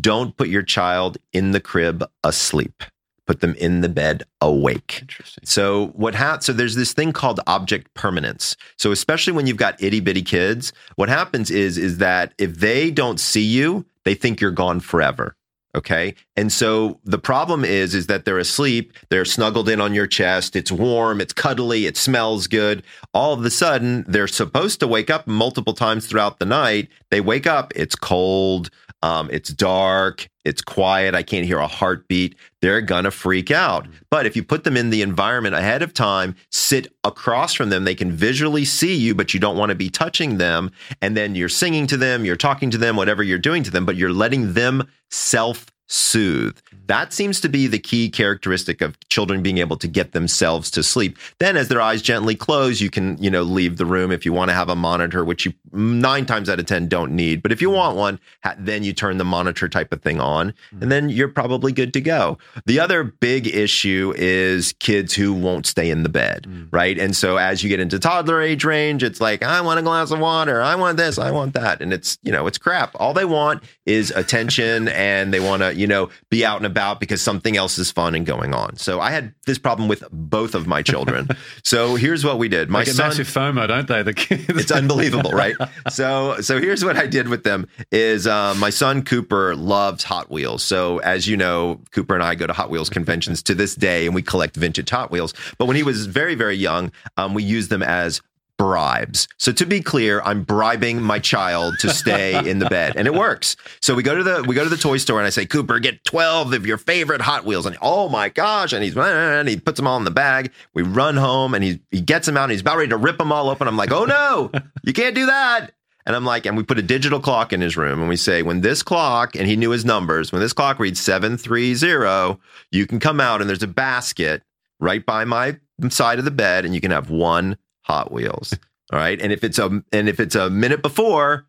don't put your child in the crib asleep. Put them in the bed awake. Interesting. So what ha- so there's this thing called object permanence. So especially when you've got itty bitty kids, what happens is is that if they don't see you, they think you're gone forever. Okay. And so the problem is, is that they're asleep, they're snuggled in on your chest, it's warm, it's cuddly, it smells good. All of a sudden, they're supposed to wake up multiple times throughout the night. They wake up, it's cold, um, it's dark, it's quiet, I can't hear a heartbeat. They're gonna freak out. But if you put them in the environment ahead of time, sit across from them, they can visually see you, but you don't want to be touching them. And then you're singing to them, you're talking to them, whatever you're doing to them, but you're letting them self soothe. That seems to be the key characteristic of children being able to get themselves to sleep. Then as their eyes gently close, you can, you know, leave the room if you want to have a monitor, which you 9 times out of 10 don't need. But if you want one, ha- then you turn the monitor type of thing on hmm. and then you're probably good to go. The other big issue is kids who won't stay in the bed, hmm. right? And so as you get into toddler age range, it's like, I want a glass of water, I want this, I want that. And it's, you know, it's crap. All they want is attention and they want to, you know, be out and about because something else is fun and going on. So I had this problem with both of my children. so here's what we did. My get son massive FOMO, don't they? The kids. it's unbelievable, right? So, so here's what I did with them: is uh, my son Cooper loves Hot Wheels. So, as you know, Cooper and I go to Hot Wheels conventions to this day, and we collect vintage Hot Wheels. But when he was very, very young, um, we used them as bribes. So to be clear, I'm bribing my child to stay in the bed and it works. So we go to the we go to the toy store and I say, "Cooper, get 12 of your favorite Hot Wheels." And oh my gosh, and he's and he puts them all in the bag. We run home and he he gets them out and he's about ready to rip them all open. I'm like, "Oh no. You can't do that." And I'm like, and we put a digital clock in his room and we say, when this clock, and he knew his numbers, when this clock reads 730, you can come out and there's a basket right by my side of the bed and you can have one Hot Wheels. All right. And if it's a and if it's a minute before,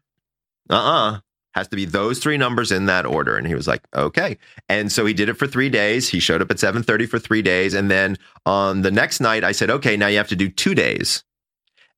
uh-uh. Has to be those three numbers in that order. And he was like, okay. And so he did it for three days. He showed up at 7:30 for three days. And then on the next night, I said, okay, now you have to do two days.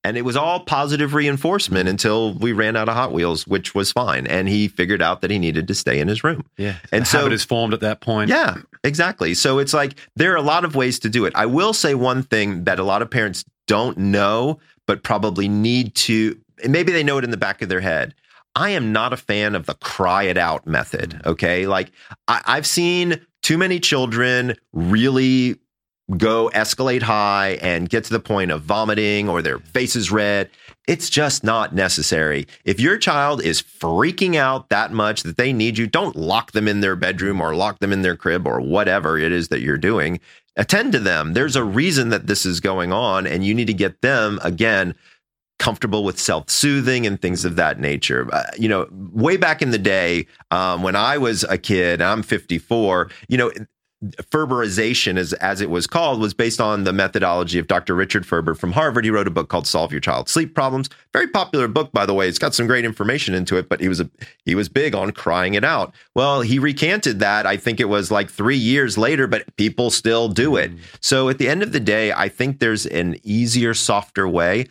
And it was all positive reinforcement until we ran out of Hot Wheels, which was fine. And he figured out that he needed to stay in his room. yeah. And And so- it is formed at that point. Yeah, exactly. So it's like there are a lot of ways to do it. I will say one thing that a lot of parents don't know, but probably need to, maybe they know it in the back of their head. I am not a fan of the cry it out method. Okay. Like I, I've seen too many children really go escalate high and get to the point of vomiting or their face is red. It's just not necessary. If your child is freaking out that much that they need you, don't lock them in their bedroom or lock them in their crib or whatever it is that you're doing. Attend to them. There's a reason that this is going on, and you need to get them again comfortable with self-soothing and things of that nature. Uh, you know, way back in the day um, when I was a kid, I'm 54. You know, Ferberization, as as it was called, was based on the methodology of Dr. Richard Ferber from Harvard. He wrote a book called "Solve Your Child's Sleep Problems." Very popular book, by the way. It's got some great information into it, but he was a he was big on crying it out. Well, he recanted that. I think it was like three years later, but people still do it. Mm. So at the end of the day, I think there's an easier, softer way.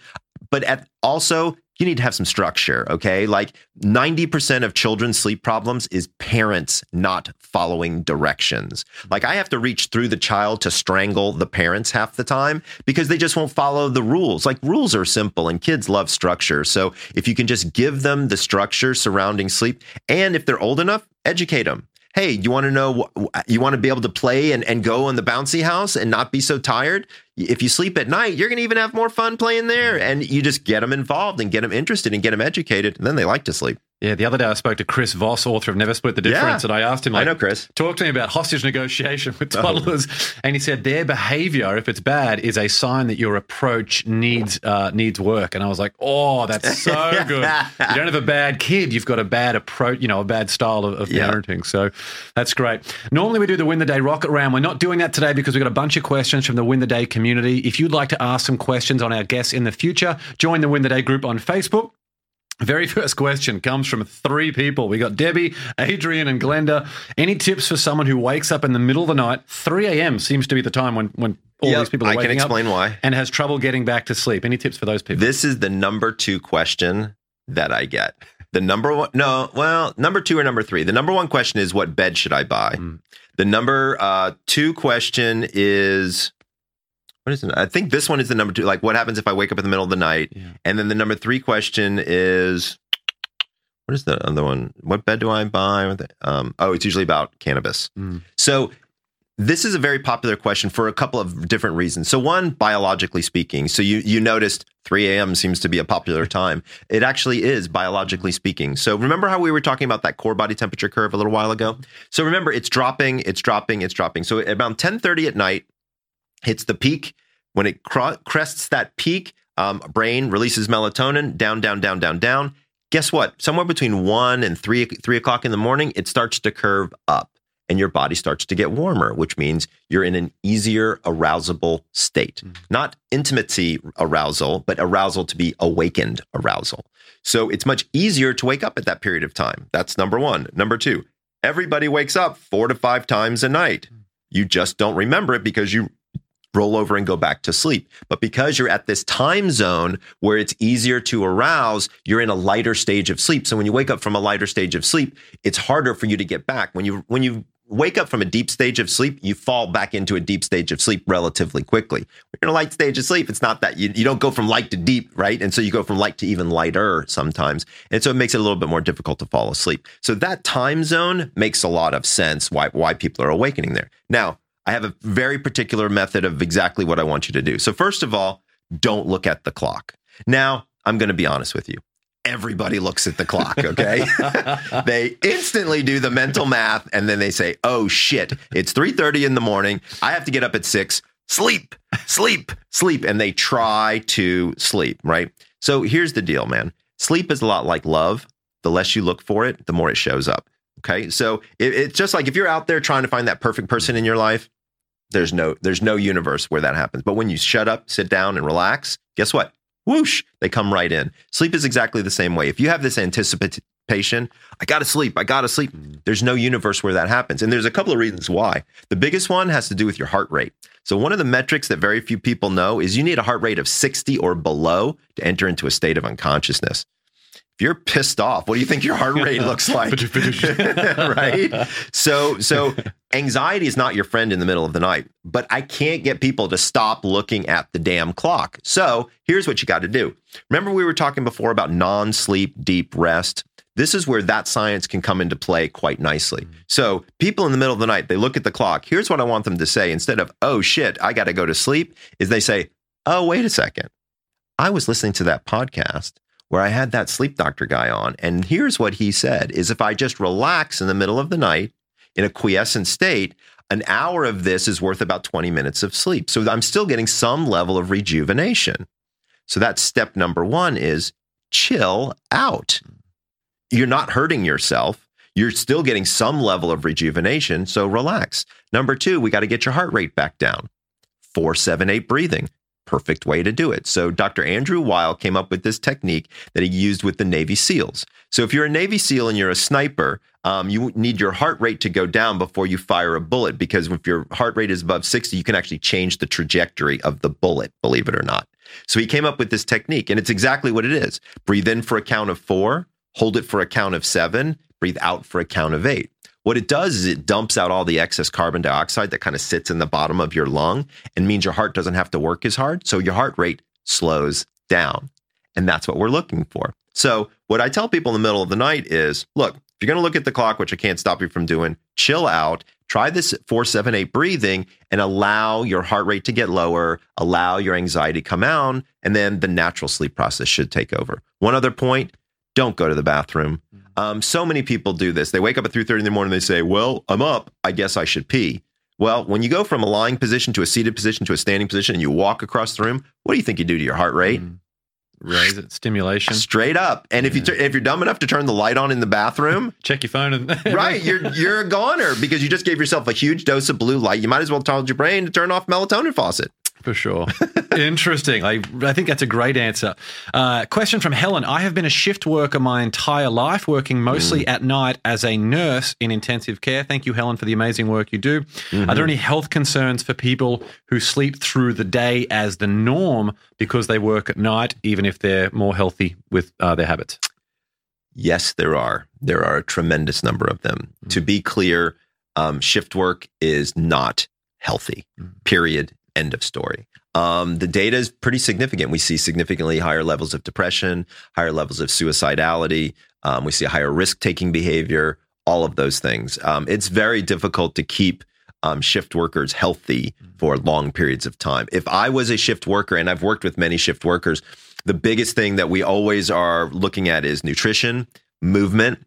But at also you need to have some structure, okay? Like 90% of children's sleep problems is parents not following directions. Like I have to reach through the child to strangle the parents half the time because they just won't follow the rules. Like rules are simple and kids love structure. So if you can just give them the structure surrounding sleep and if they're old enough, educate them hey, you want to know, you want to be able to play and, and go in the bouncy house and not be so tired? If you sleep at night, you're going to even have more fun playing there. And you just get them involved and get them interested and get them educated. And then they like to sleep. Yeah, the other day I spoke to Chris Voss, author of Never Split the Difference, Yeah. and I asked him, I know, Chris. talk to me about hostage negotiation with Oh. toddlers. And he said their behavior, if it's bad, is a sign that your approach needs uh, needs work. And I was like, oh, that's so good. you don't have a bad kid, you've got a bad approach, you know, a bad style of, of Yeah. parenting. So that's great. Normally we do the Win the Day rocket round. We're not doing that today because we've got a bunch of questions from the Win the Day community. If you'd like to ask some questions on our guests in the future, join the Win the Day group on Facebook. Very first question comes from three people. We got Debbie, Adrian, and Glenda. Any tips for someone who wakes up in the middle of the night? 3 a.m. seems to be the time when, when all Yep, these people are waking I can explain up why. and has trouble getting back to sleep. Any tips for those people? This is the number two question that I get. The number one, no, well, number two or number three. The number one question is, what bed should I buy? Mm. The number uh, two question is, what is it? I think this one is the number two. Like, what happens if I wake up in the middle of the night? Yeah. And then the number three question is, what is the other one? What bed do I buy? Um, oh, it's usually about cannabis. Mm. So this is a very popular question for a couple of different reasons. So one, biologically speaking, so you you noticed 3 a.m. seems to be a popular time. It actually is biologically speaking. So remember how we were talking about that core body temperature curve a little while ago? So remember, it's dropping, it's dropping, it's dropping. So about 10:30 at night, hits the peak. When it cro- crests that peak, um, brain releases melatonin down, down, down, down, down. Guess what? Somewhere between one and three three o'clock in the morning, it starts to curve up, and your body starts to get warmer, which means you're in an easier arousable state. Not intimacy arousal, but arousal to be awakened arousal. So it's much easier to wake up at that period of time. That's number one. Number two, everybody wakes up four to five times a night. You just don't remember it because you roll over and go back to sleep. But because you're at this time zone where it's easier to arouse, you're in a lighter stage of sleep. So when you wake up from a lighter stage of sleep, it's harder for you to get back. When you when you wake up from a deep stage of sleep, you fall back into a deep stage of sleep relatively quickly. When you're in a light stage of sleep, it's not that you, you don't go from light to deep, right? And so you go from light to even lighter sometimes. And so it makes it a little bit more difficult to fall asleep. So that time zone makes a lot of sense why why people are awakening there. Now, I have a very particular method of exactly what I want you to do. So, first of all, don't look at the clock. Now, I'm going to be honest with you. Everybody looks at the clock, okay? they instantly do the mental math and then they say, "Oh shit, it's 3:30 in the morning. I have to get up at 6. Sleep, sleep, sleep." And they try to sleep, right? So, here's the deal, man. Sleep is a lot like love. The less you look for it, the more it shows up. Okay? So, it, it's just like if you're out there trying to find that perfect person in your life, there's no there's no universe where that happens. But when you shut up, sit down, and relax, guess what? Whoosh, they come right in. Sleep is exactly the same way. If you have this anticipation, I gotta sleep, I gotta sleep. There's no universe where that happens. And there's a couple of reasons why. The biggest one has to do with your heart rate. So one of the metrics that very few people know is you need a heart rate of 60 or below to enter into a state of unconsciousness. If you're pissed off, what do you think your heart rate looks like? right? So so anxiety is not your friend in the middle of the night, but I can't get people to stop looking at the damn clock. So here's what you got to do. Remember, we were talking before about non sleep, deep rest. This is where that science can come into play quite nicely. Mm. So, people in the middle of the night, they look at the clock. Here's what I want them to say instead of, oh shit, I got to go to sleep, is they say, oh, wait a second. I was listening to that podcast where I had that sleep doctor guy on. And here's what he said is if I just relax in the middle of the night in a quiescent state, an hour of this is worth about 20 minutes of sleep. So I'm still getting some level of rejuvenation. So that's step number one is chill out. You're not hurting yourself. You're still getting some level of rejuvenation. So relax. Number two, we got to get your heart rate back down. Four, seven, eight breathing perfect way to do it. So Dr. Andrew Weil came up with this technique that he used with the Navy SEALs. So if you're a Navy SEAL and you're a sniper, um, you need your heart rate to go down before you fire a bullet because if your heart rate is above 60, you can actually change the trajectory of the bullet, believe it or not. So he came up with this technique, and it's exactly what it is. Breathe in for a count of four, hold it for a count of seven, breathe out for a count of eight. What it does is it dumps out all the excess carbon dioxide that kind of sits in the bottom of your lung and means your heart doesn't have to work as hard. So your heart rate slows down. And that's what we're looking for. So, what I tell people in the middle of the night is look, if you're going to look at the clock, which I can't stop you from doing, chill out, try this 478 breathing and allow your heart rate to get lower, allow your anxiety to come down, and then the natural sleep process should take over. One other point don't go to the bathroom. Mm-hmm. Um, so many people do this. They wake up at 3:30 in the morning. And they say, "Well, I'm up. I guess I should pee." Well, when you go from a lying position to a seated position to a standing position, and you walk across the room, what do you think you do to your heart rate? Mm. Raise it, stimulation. Straight up. And if you if you're dumb enough to turn the light on in the bathroom, Check your phone and right, you're you're a goner because you just gave yourself a huge dose of blue light. You might as well tell your brain to turn off melatonin faucet. For sure. Interesting. I, I think that's a great answer. Uh, question from Helen I have been a shift worker my entire life, working mostly at night as a nurse in intensive care. Thank you, Helen, for the amazing work you do. Are there any health concerns for people who sleep through the day as the norm because they work at night, even if they're more healthy with uh, their habits? Yes, there are. There are a tremendous number of them. To be clear, um, shift work is not healthy. Period. End of story. Um, the data is pretty significant. We see significantly higher levels of depression, higher levels of suicidality. Um, we see a higher risk taking behavior, all of those things. Um, it's very difficult to keep um, shift workers healthy for long periods of time. If I was a shift worker, and I've worked with many shift workers, the biggest thing that we always are looking at is nutrition, movement,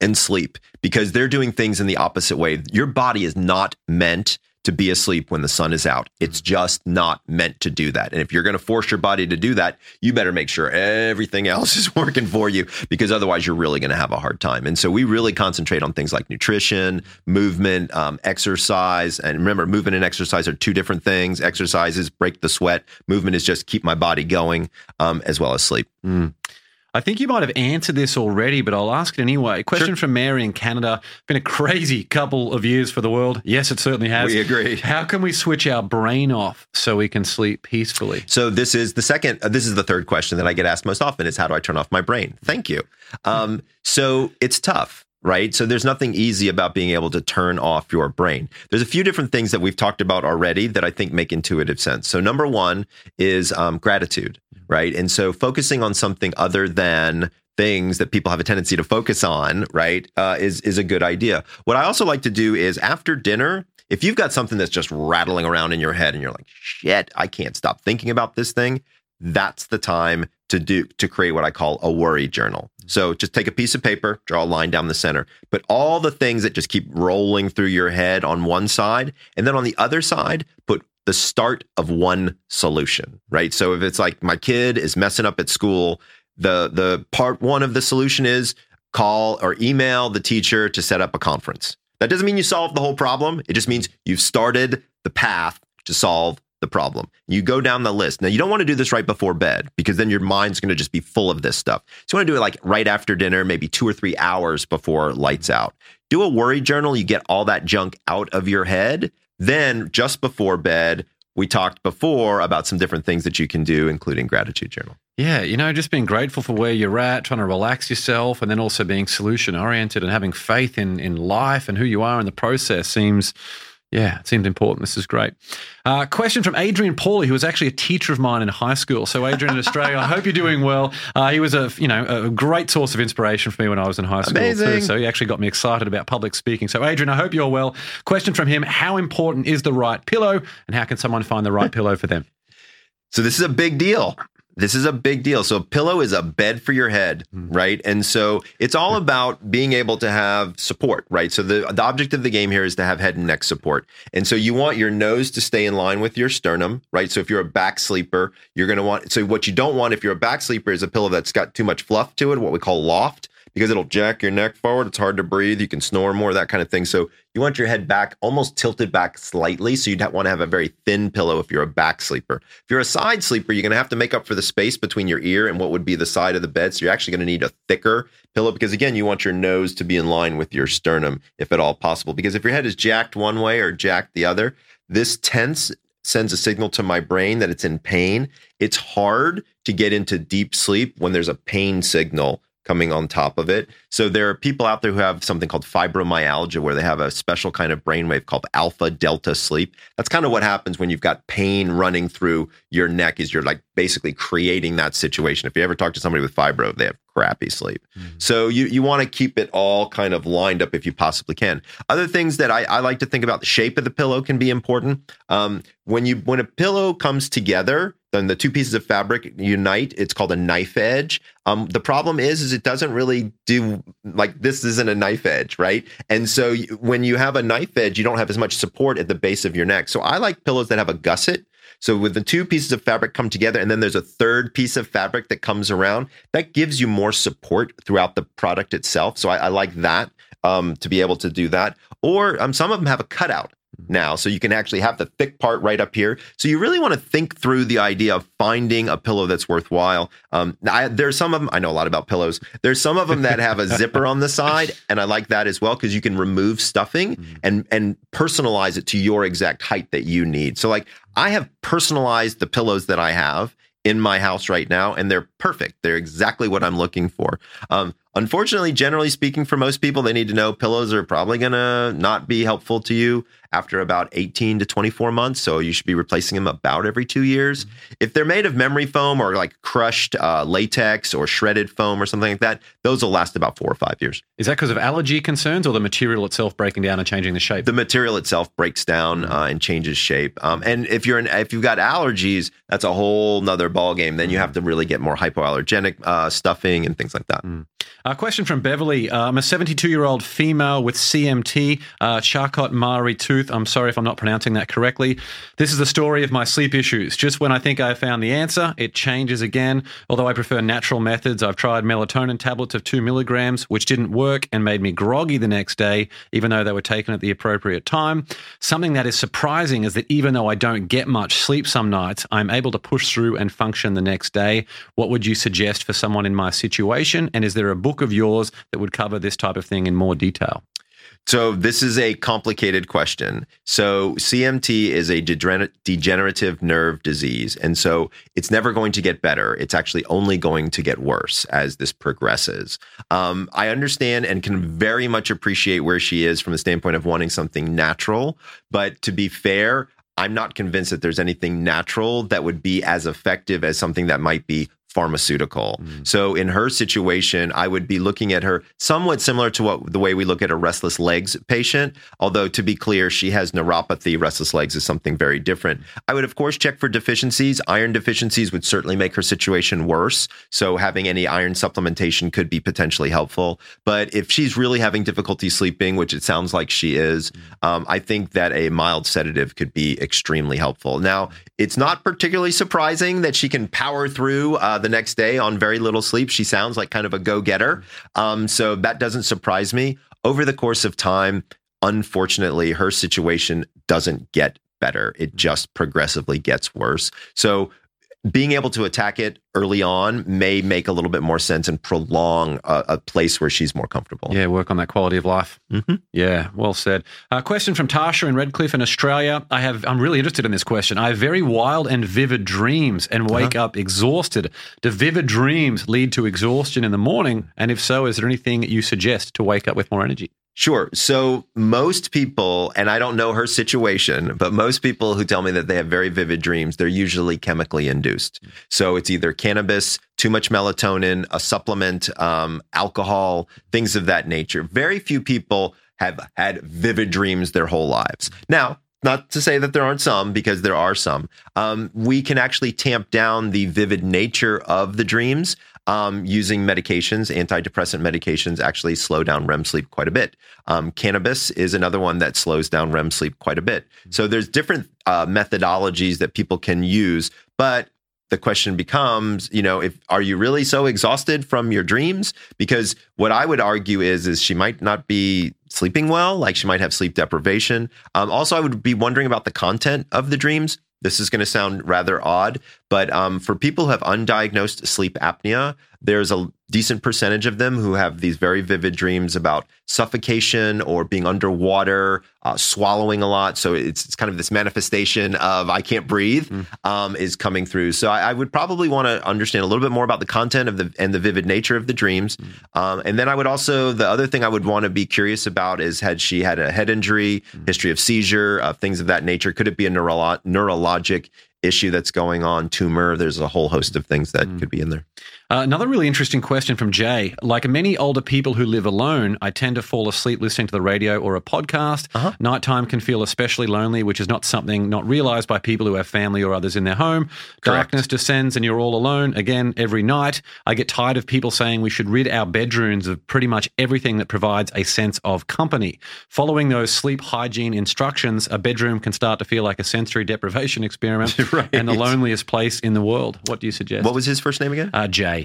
and sleep because they're doing things in the opposite way. Your body is not meant to be asleep when the sun is out. It's just not meant to do that. And if you're going to force your body to do that, you better make sure everything else is working for you because otherwise you're really going to have a hard time. And so we really concentrate on things like nutrition, movement, um, exercise. And remember, movement and exercise are two different things. Exercise is break the sweat. Movement is just keep my body going, um, as well as sleep. I think you might have answered this already, but I'll ask it anyway. Question from Mary in Canada. Been a crazy couple of years for the world. Yes, it certainly has. We agree. How can we switch our brain off so we can sleep peacefully? So this is the second. Uh, this is the third question that I get asked most often: is how do I turn off my brain? Thank you. Um, so it's tough, right? So there's nothing easy about being able to turn off your brain. There's a few different things that we've talked about already that I think make intuitive sense. So number one is um, gratitude, right? And so focusing on something other than things that people have a tendency to focus on, right, uh, is is a good idea. What I also like to do is after dinner, if you've got something that's just rattling around in your head and you're like, shit, I can't stop thinking about this thing, that's the time to do to create what I call a worry journal. Mm-hmm. So just take a piece of paper, draw a line down the center, put all the things that just keep rolling through your head on one side, and then on the other side, put the start of one solution, right? So if it's like my kid is messing up at school, the the part one of the solution is call or email the teacher to set up a conference. That doesn't mean you solve the whole problem. It just means you've started the path to solve the problem. You go down the list. Now, you don't want to do this right before bed because then your mind's going to just be full of this stuff. So, you want to do it like right after dinner, maybe two or three hours before lights out. Do a worry journal. You get all that junk out of your head. Then, just before bed, we talked before about some different things that you can do, including gratitude journal. Yeah, you know, just being grateful for where you're at, trying to relax yourself, and then also being solution oriented and having faith in in life and who you are in the process seems. Yeah, it seemed important. This is great. Uh, question from Adrian Pauly, who was actually a teacher of mine in high school. So, Adrian in Australia, I hope you're doing well. Uh, he was a you know a great source of inspiration for me when I was in high school too. So he actually got me excited about public speaking. So, Adrian, I hope you're well. Question from him: How important is the right pillow, and how can someone find the right pillow for them? So this is a big deal. This is a big deal. So a pillow is a bed for your head, mm-hmm. right? And so it's all about being able to have support, right? So the the object of the game here is to have head and neck support. And so you want your nose to stay in line with your sternum, right? So if you're a back sleeper, you're going to want so what you don't want if you're a back sleeper is a pillow that's got too much fluff to it, what we call loft, because it'll jack your neck forward. It's hard to breathe. You can snore more, that kind of thing. So you want your head back, almost tilted back slightly. So you'd want to have a very thin pillow if you're a back sleeper. If you're a side sleeper, you're going to have to make up for the space between your ear and what would be the side of the bed. So you're actually going to need a thicker pillow because, again, you want your nose to be in line with your sternum if at all possible. Because if your head is jacked one way or jacked the other, this tense sends a signal to my brain that it's in pain. It's hard to get into deep sleep when there's a pain signal coming on top of it. So there are people out there who have something called fibromyalgia where they have a special kind of brainwave called alpha delta sleep. That's kind of what happens when you've got pain running through your neck is you're like basically creating that situation. If you ever talk to somebody with fibro, they have crappy sleep. So you you want to keep it all kind of lined up if you possibly can. Other things that I, I like to think about the shape of the pillow can be important. Um, when you when a pillow comes together, then the two pieces of fabric unite. It's called a knife edge. Um, the problem is, is it doesn't really do like this isn't a knife edge, right? And so when you have a knife edge, you don't have as much support at the base of your neck. So I like pillows that have a gusset. So with the two pieces of fabric come together, and then there's a third piece of fabric that comes around, that gives you more support throughout the product itself. So I, I like that um, to be able to do that. Or um, some of them have a cutout now. So you can actually have the thick part right up here. So you really want to think through the idea of finding a pillow that's worthwhile. Um, I, there's some of them, I know a lot about pillows. There's some of them that have a zipper on the side. And I like that as well because you can remove stuffing mm-hmm. and, and personalize it to your exact height that you need. So, like, I have personalized the pillows that I have in my house right now, and they're perfect. They're exactly what I'm looking for. Um, unfortunately, generally speaking, for most people, they need to know pillows are probably going to not be helpful to you after about 18 to 24 months. So you should be replacing them about every two years. Mm-hmm. If they're made of memory foam or like crushed uh, latex or shredded foam or something like that, those will last about four or five years. Is that because of allergy concerns or the material itself breaking down and changing the shape? The material itself breaks down mm-hmm. uh, and changes shape. Um, and if you're an, if you've got allergies, that's a whole nother ball game. Then you have to really get more hypoallergenic uh, stuffing and things like that. Mm. A question from Beverly. Uh, I'm a 72 year old female with CMT, uh, Charcot Marie tooth. I'm sorry if I'm not pronouncing that correctly. This is the story of my sleep issues. Just when I think I have found the answer, it changes again. Although I prefer natural methods, I've tried melatonin tablets of two milligrams, which didn't work and made me groggy the next day, even though they were taken at the appropriate time. Something that is surprising is that even though I don't get much sleep some nights, I'm able to push through and function the next day. What would you suggest for someone in my situation? And is there a book of yours that would cover this type of thing in more detail? So this is a complicated question. So CMT is a degenerative nerve disease, and so it's never going to get better. It's actually only going to get worse as this progresses. Um, I understand and can very much appreciate where she is from the standpoint of wanting something natural, but to be fair, I'm not convinced that there's anything natural that would be as effective as something that might be pharmaceutical. Mm. So in her situation, I would be looking at her somewhat similar to what the way we look at a restless legs patient. Although to be clear, she has neuropathy. Restless legs is something very different. I would of course check for deficiencies. Iron deficiencies would certainly make her situation worse. So having any iron supplementation could be potentially helpful. But if she's really having difficulty sleeping, which it sounds like she is, mm. um, I think that a mild sedative could be extremely helpful. Now, it's not particularly surprising that she can power through uh, the next day on very little sleep. She sounds like kind of a go getter. Um, so that doesn't surprise me. Over the course of time, unfortunately, her situation doesn't get better. It just progressively gets worse. So being able to attack it early on may make a little bit more sense and prolong a, a place where she's more comfortable. Yeah, work on that quality of life. Mm-hmm. Yeah, well said. A question from Tasha in Redcliffe in Australia. I have. I'm really interested in this question. I have very wild and vivid dreams and wake uh-huh. up exhausted. Do vivid dreams lead to exhaustion in the morning? And if so, is there anything you suggest to wake up with more energy? Sure. So most people, and I don't know her situation, but most people who tell me that they have very vivid dreams, they're usually chemically induced. So it's either cannabis, too much melatonin, a supplement, um, alcohol, things of that nature. Very few people have had vivid dreams their whole lives. Now, not to say that there aren't some, because there are some. Um, we can actually tamp down the vivid nature of the dreams um, using medications. Antidepressant medications actually slow down REM sleep quite a bit. Um, cannabis is another one that slows down REM sleep quite a bit. So there's different uh, methodologies that people can use, but the question becomes, you know, if are you really so exhausted from your dreams? Because what I would argue is, is she might not be sleeping well, like she might have sleep deprivation. Um, also, I would be wondering about the content of the dreams. This is going to sound rather odd, but um, for people who have undiagnosed sleep apnea, there's a decent percentage of them who have these very vivid dreams about suffocation or being underwater, uh, swallowing a lot. So it's, it's kind of this manifestation of I can't breathe mm. um, is coming through. So I, I would probably want to understand a little bit more about the content of the and the vivid nature of the dreams. Mm. Um, and then I would also the other thing I would want to be curious about is had she had a head injury, mm. history of seizure, uh, things of that nature. Could it be a neuro- neurologic issue that's going on, tumor. There's a whole host of things that mm. could be in there. Uh, another really interesting question from Jay. Like many older people who live alone, I tend to fall asleep listening to the radio or a podcast. Uh-huh. Nighttime can feel especially lonely, which is not something not realized by people who have family or others in their home. Darkness descends and you're all alone again every night. I get tired of people saying we should rid our bedrooms of pretty much everything that provides a sense of company. Following those sleep hygiene instructions, a bedroom can start to feel like a sensory deprivation experiment Right. and the loneliest place in the world. What do you suggest? What was his first name again? uh, Jay?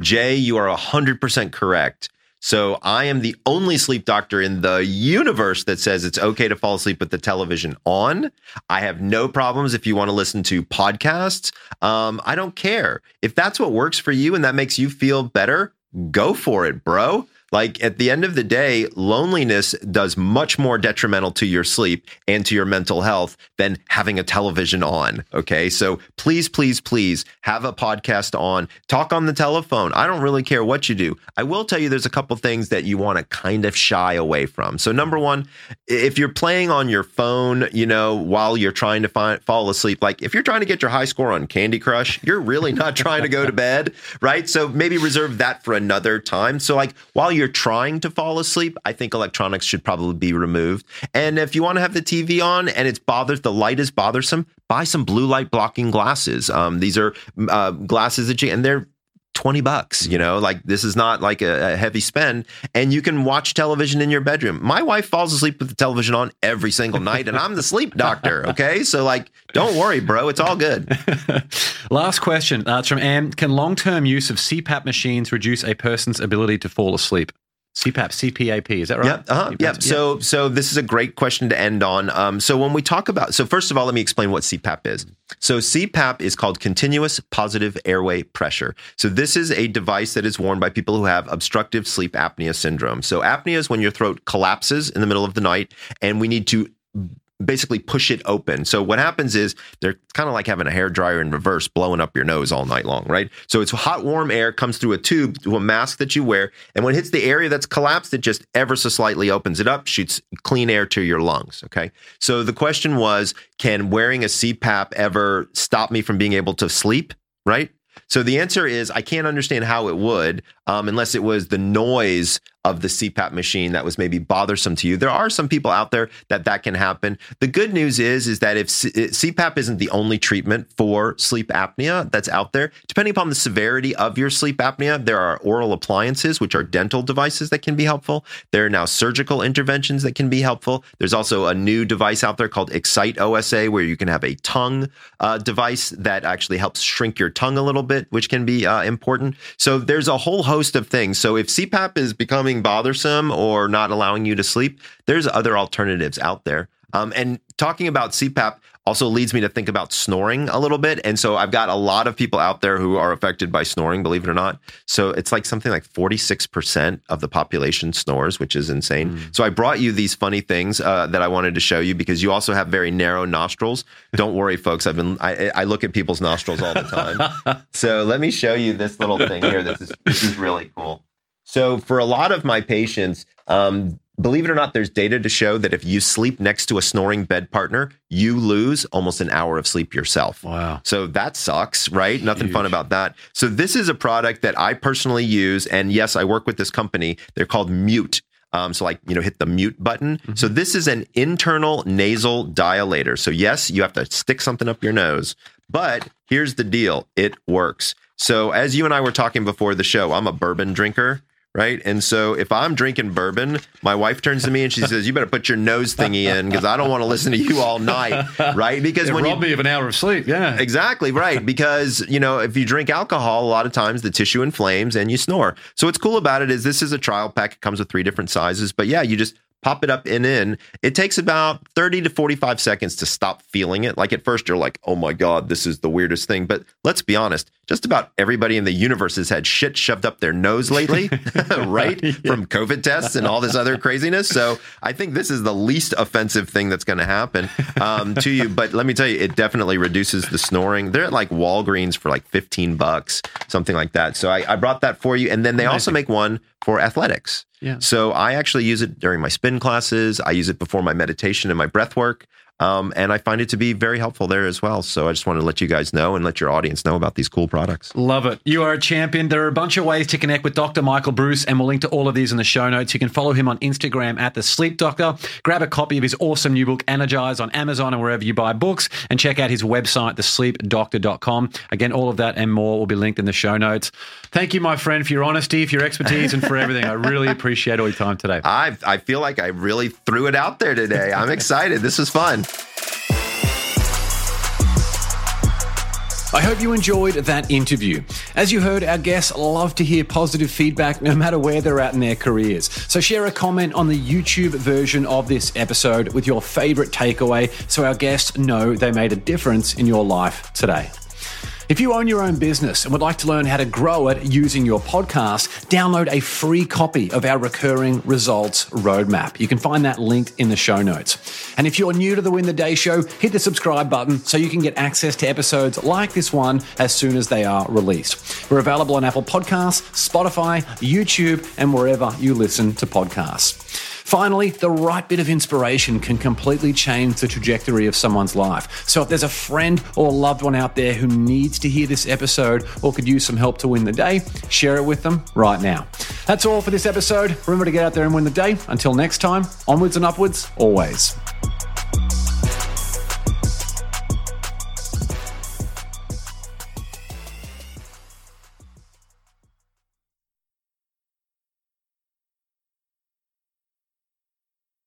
Jay, you are 100% correct. So I am the only sleep doctor in the universe that says it's okay to fall asleep with the television on. I have no problems if you want to listen to podcasts. Um, I don't care. If that's what works for you and that makes you feel better, go for it, bro. Like at the end of the day, loneliness does much more detrimental to your sleep and to your mental health than having a television on. Okay. So please, please, please have a podcast on, talk on the telephone. I don't really care what you do. I will tell you there's a couple things that you want to kind of shy away from. So, number one, if you're playing on your phone, you know, while you're trying to find, fall asleep, like if you're trying to get your high score on Candy Crush, you're really not trying to go to bed, right? So maybe reserve that for another time. So, like while you're trying to fall asleep, I think electronics should probably be removed. And if you want to have the TV on and it's bothers the light is bothersome, buy some blue light blocking glasses. Um, these are uh, glasses that you and they're 20 bucks, you know, like this is not like a, a heavy spend and you can watch television in your bedroom. My wife falls asleep with the television on every single night and I'm the sleep doctor. Okay. So like, don't worry, bro. It's all good. Last question. Uh, from Anne. Can long term use of CPAP machines reduce a person's ability to fall asleep? CPAP, CPAP, is that right? Yep. Uh-huh. You Yep. So, so this is a great question to end on. Um, so when we talk about, so first of all, let me explain what CPAP is. So CPAP is called continuous positive airway pressure. So this is a device that is worn by people who have obstructive sleep apnea syndrome. So apnea is when your throat collapses in the middle of the night, and we need to basically push it open. So what happens is they're kind of like having a hair dryer in reverse blowing up your nose all night long, right? So it's hot warm air comes through a tube to a mask that you wear and when it hits the area that's collapsed it just ever so slightly opens it up, shoots clean air to your lungs, okay? So the question was can wearing a CPAP ever stop me from being able to sleep, right? So the answer is I can't understand how it would um, unless it was the noise of the CPAP machine that was maybe bothersome to you. There are some people out there that that can happen. The good news is is that if C- CPAP isn't the only treatment for sleep apnea that's out there, depending upon the severity of your sleep apnea, there are oral appliances which are dental devices that can be helpful. There are now surgical interventions that can be helpful. There's also a new device out there called Excite OSA where you can have a tongue uh, device that actually helps shrink your tongue a little bit, which can be uh, important. So there's a whole host of things. So if CPAP is becoming bothersome or not allowing you to sleep, there's other alternatives out there. Um, and talking about CPAP also leads me to think about snoring a little bit. And so I've got a lot of people out there who are affected by snoring, believe it or not. So it's like something like 46% of the population snores, which is insane. So I brought you these funny things uh, that I wanted to show you because you also have very narrow nostrils. Don't worry, folks. I've been, I, I look at people's nostrils all the time. so let me show you this little thing here. This is, this is really cool. So for a lot of my patients, um, believe it or not, there's data to show that if you sleep next to a snoring bed partner, you lose almost an hour of sleep yourself. Wow. So that sucks, right? Nothing fun about that. So this is a product that I personally use, and yes, I work with this company. They're called Mute. Um, so like you know, hit the mute button. So this is an internal nasal dilator. So yes, you have to stick something up your nose, but here's the deal: it works. So as you and I were talking before the show, I'm a bourbon drinker. Right. And so if I'm drinking bourbon, my wife turns to me and she says, You better put your nose thingy in because I don't want to listen to you all night. Right. Because It when you robbed me of an hour of sleep. Yeah. Exactly right. Because, you know, if you drink alcohol, a lot of times the tissue inflames and you snore. So what's cool about it is this is a trial pack. It comes with three different sizes. But yeah, you just pop it up and in. It takes about 30 to 45 seconds to stop feeling it. Like at first you're like, oh my God, this is the weirdest thing. But let's be honest, just about everybody in the universe has had shit shoved up their nose lately, right? From COVID tests and all this other craziness. So I think this is the least offensive thing that's going to happen um, to you. But let me tell you, it definitely reduces the snoring. They're at like Walgreens for like 15 bucks, something like that. So I, I brought that for you. And then they also make one for athletics. Yeah. So I actually use it during my spin classes. I use it before my meditation and my breath work. Um, and I find it to be very helpful there as well. So I just want to let you guys know and let your audience know about these cool products. Love it. You are a champion. There are a bunch of ways to connect with Dr. Michael Breus, and we'll link to all of these in the show notes. You can follow him on Instagram at The Sleep Doctor. Grab a copy of his awesome new book, Energize, on Amazon and wherever you buy books, and check out his website, thesleepdoctor.com. Again, all of that and more will be linked in the show notes. Thank you, my friend, for your honesty, for your expertise, and for everything. I really appreciate all your time today. I, I feel like I really threw it out there today. I'm excited. This is fun. I hope you enjoyed that interview. As you heard, our guests love to hear positive feedback no matter where they're at in their careers. So share a comment on the YouTube version of this episode with your favorite takeaway so our guests know they made a difference in your life today. If you own your own business and would like to learn how to grow it using your podcast, download a free copy of our recurring results roadmap. You can find that linked in the show notes. And if you're new to the Win the Day show, hit the subscribe button so you can get access to episodes like this one as soon as they are released. We're available on Apple Podcasts, Spotify, YouTube, and wherever you listen to podcasts. Finally, the right bit of inspiration can completely change the trajectory of someone's life. So if there's a friend or loved one out there who needs to hear this episode or could use some help to win the day, share it with them right now. That's all for this episode. Remember to get out there and win the day. Until next time, onwards and upwards, always.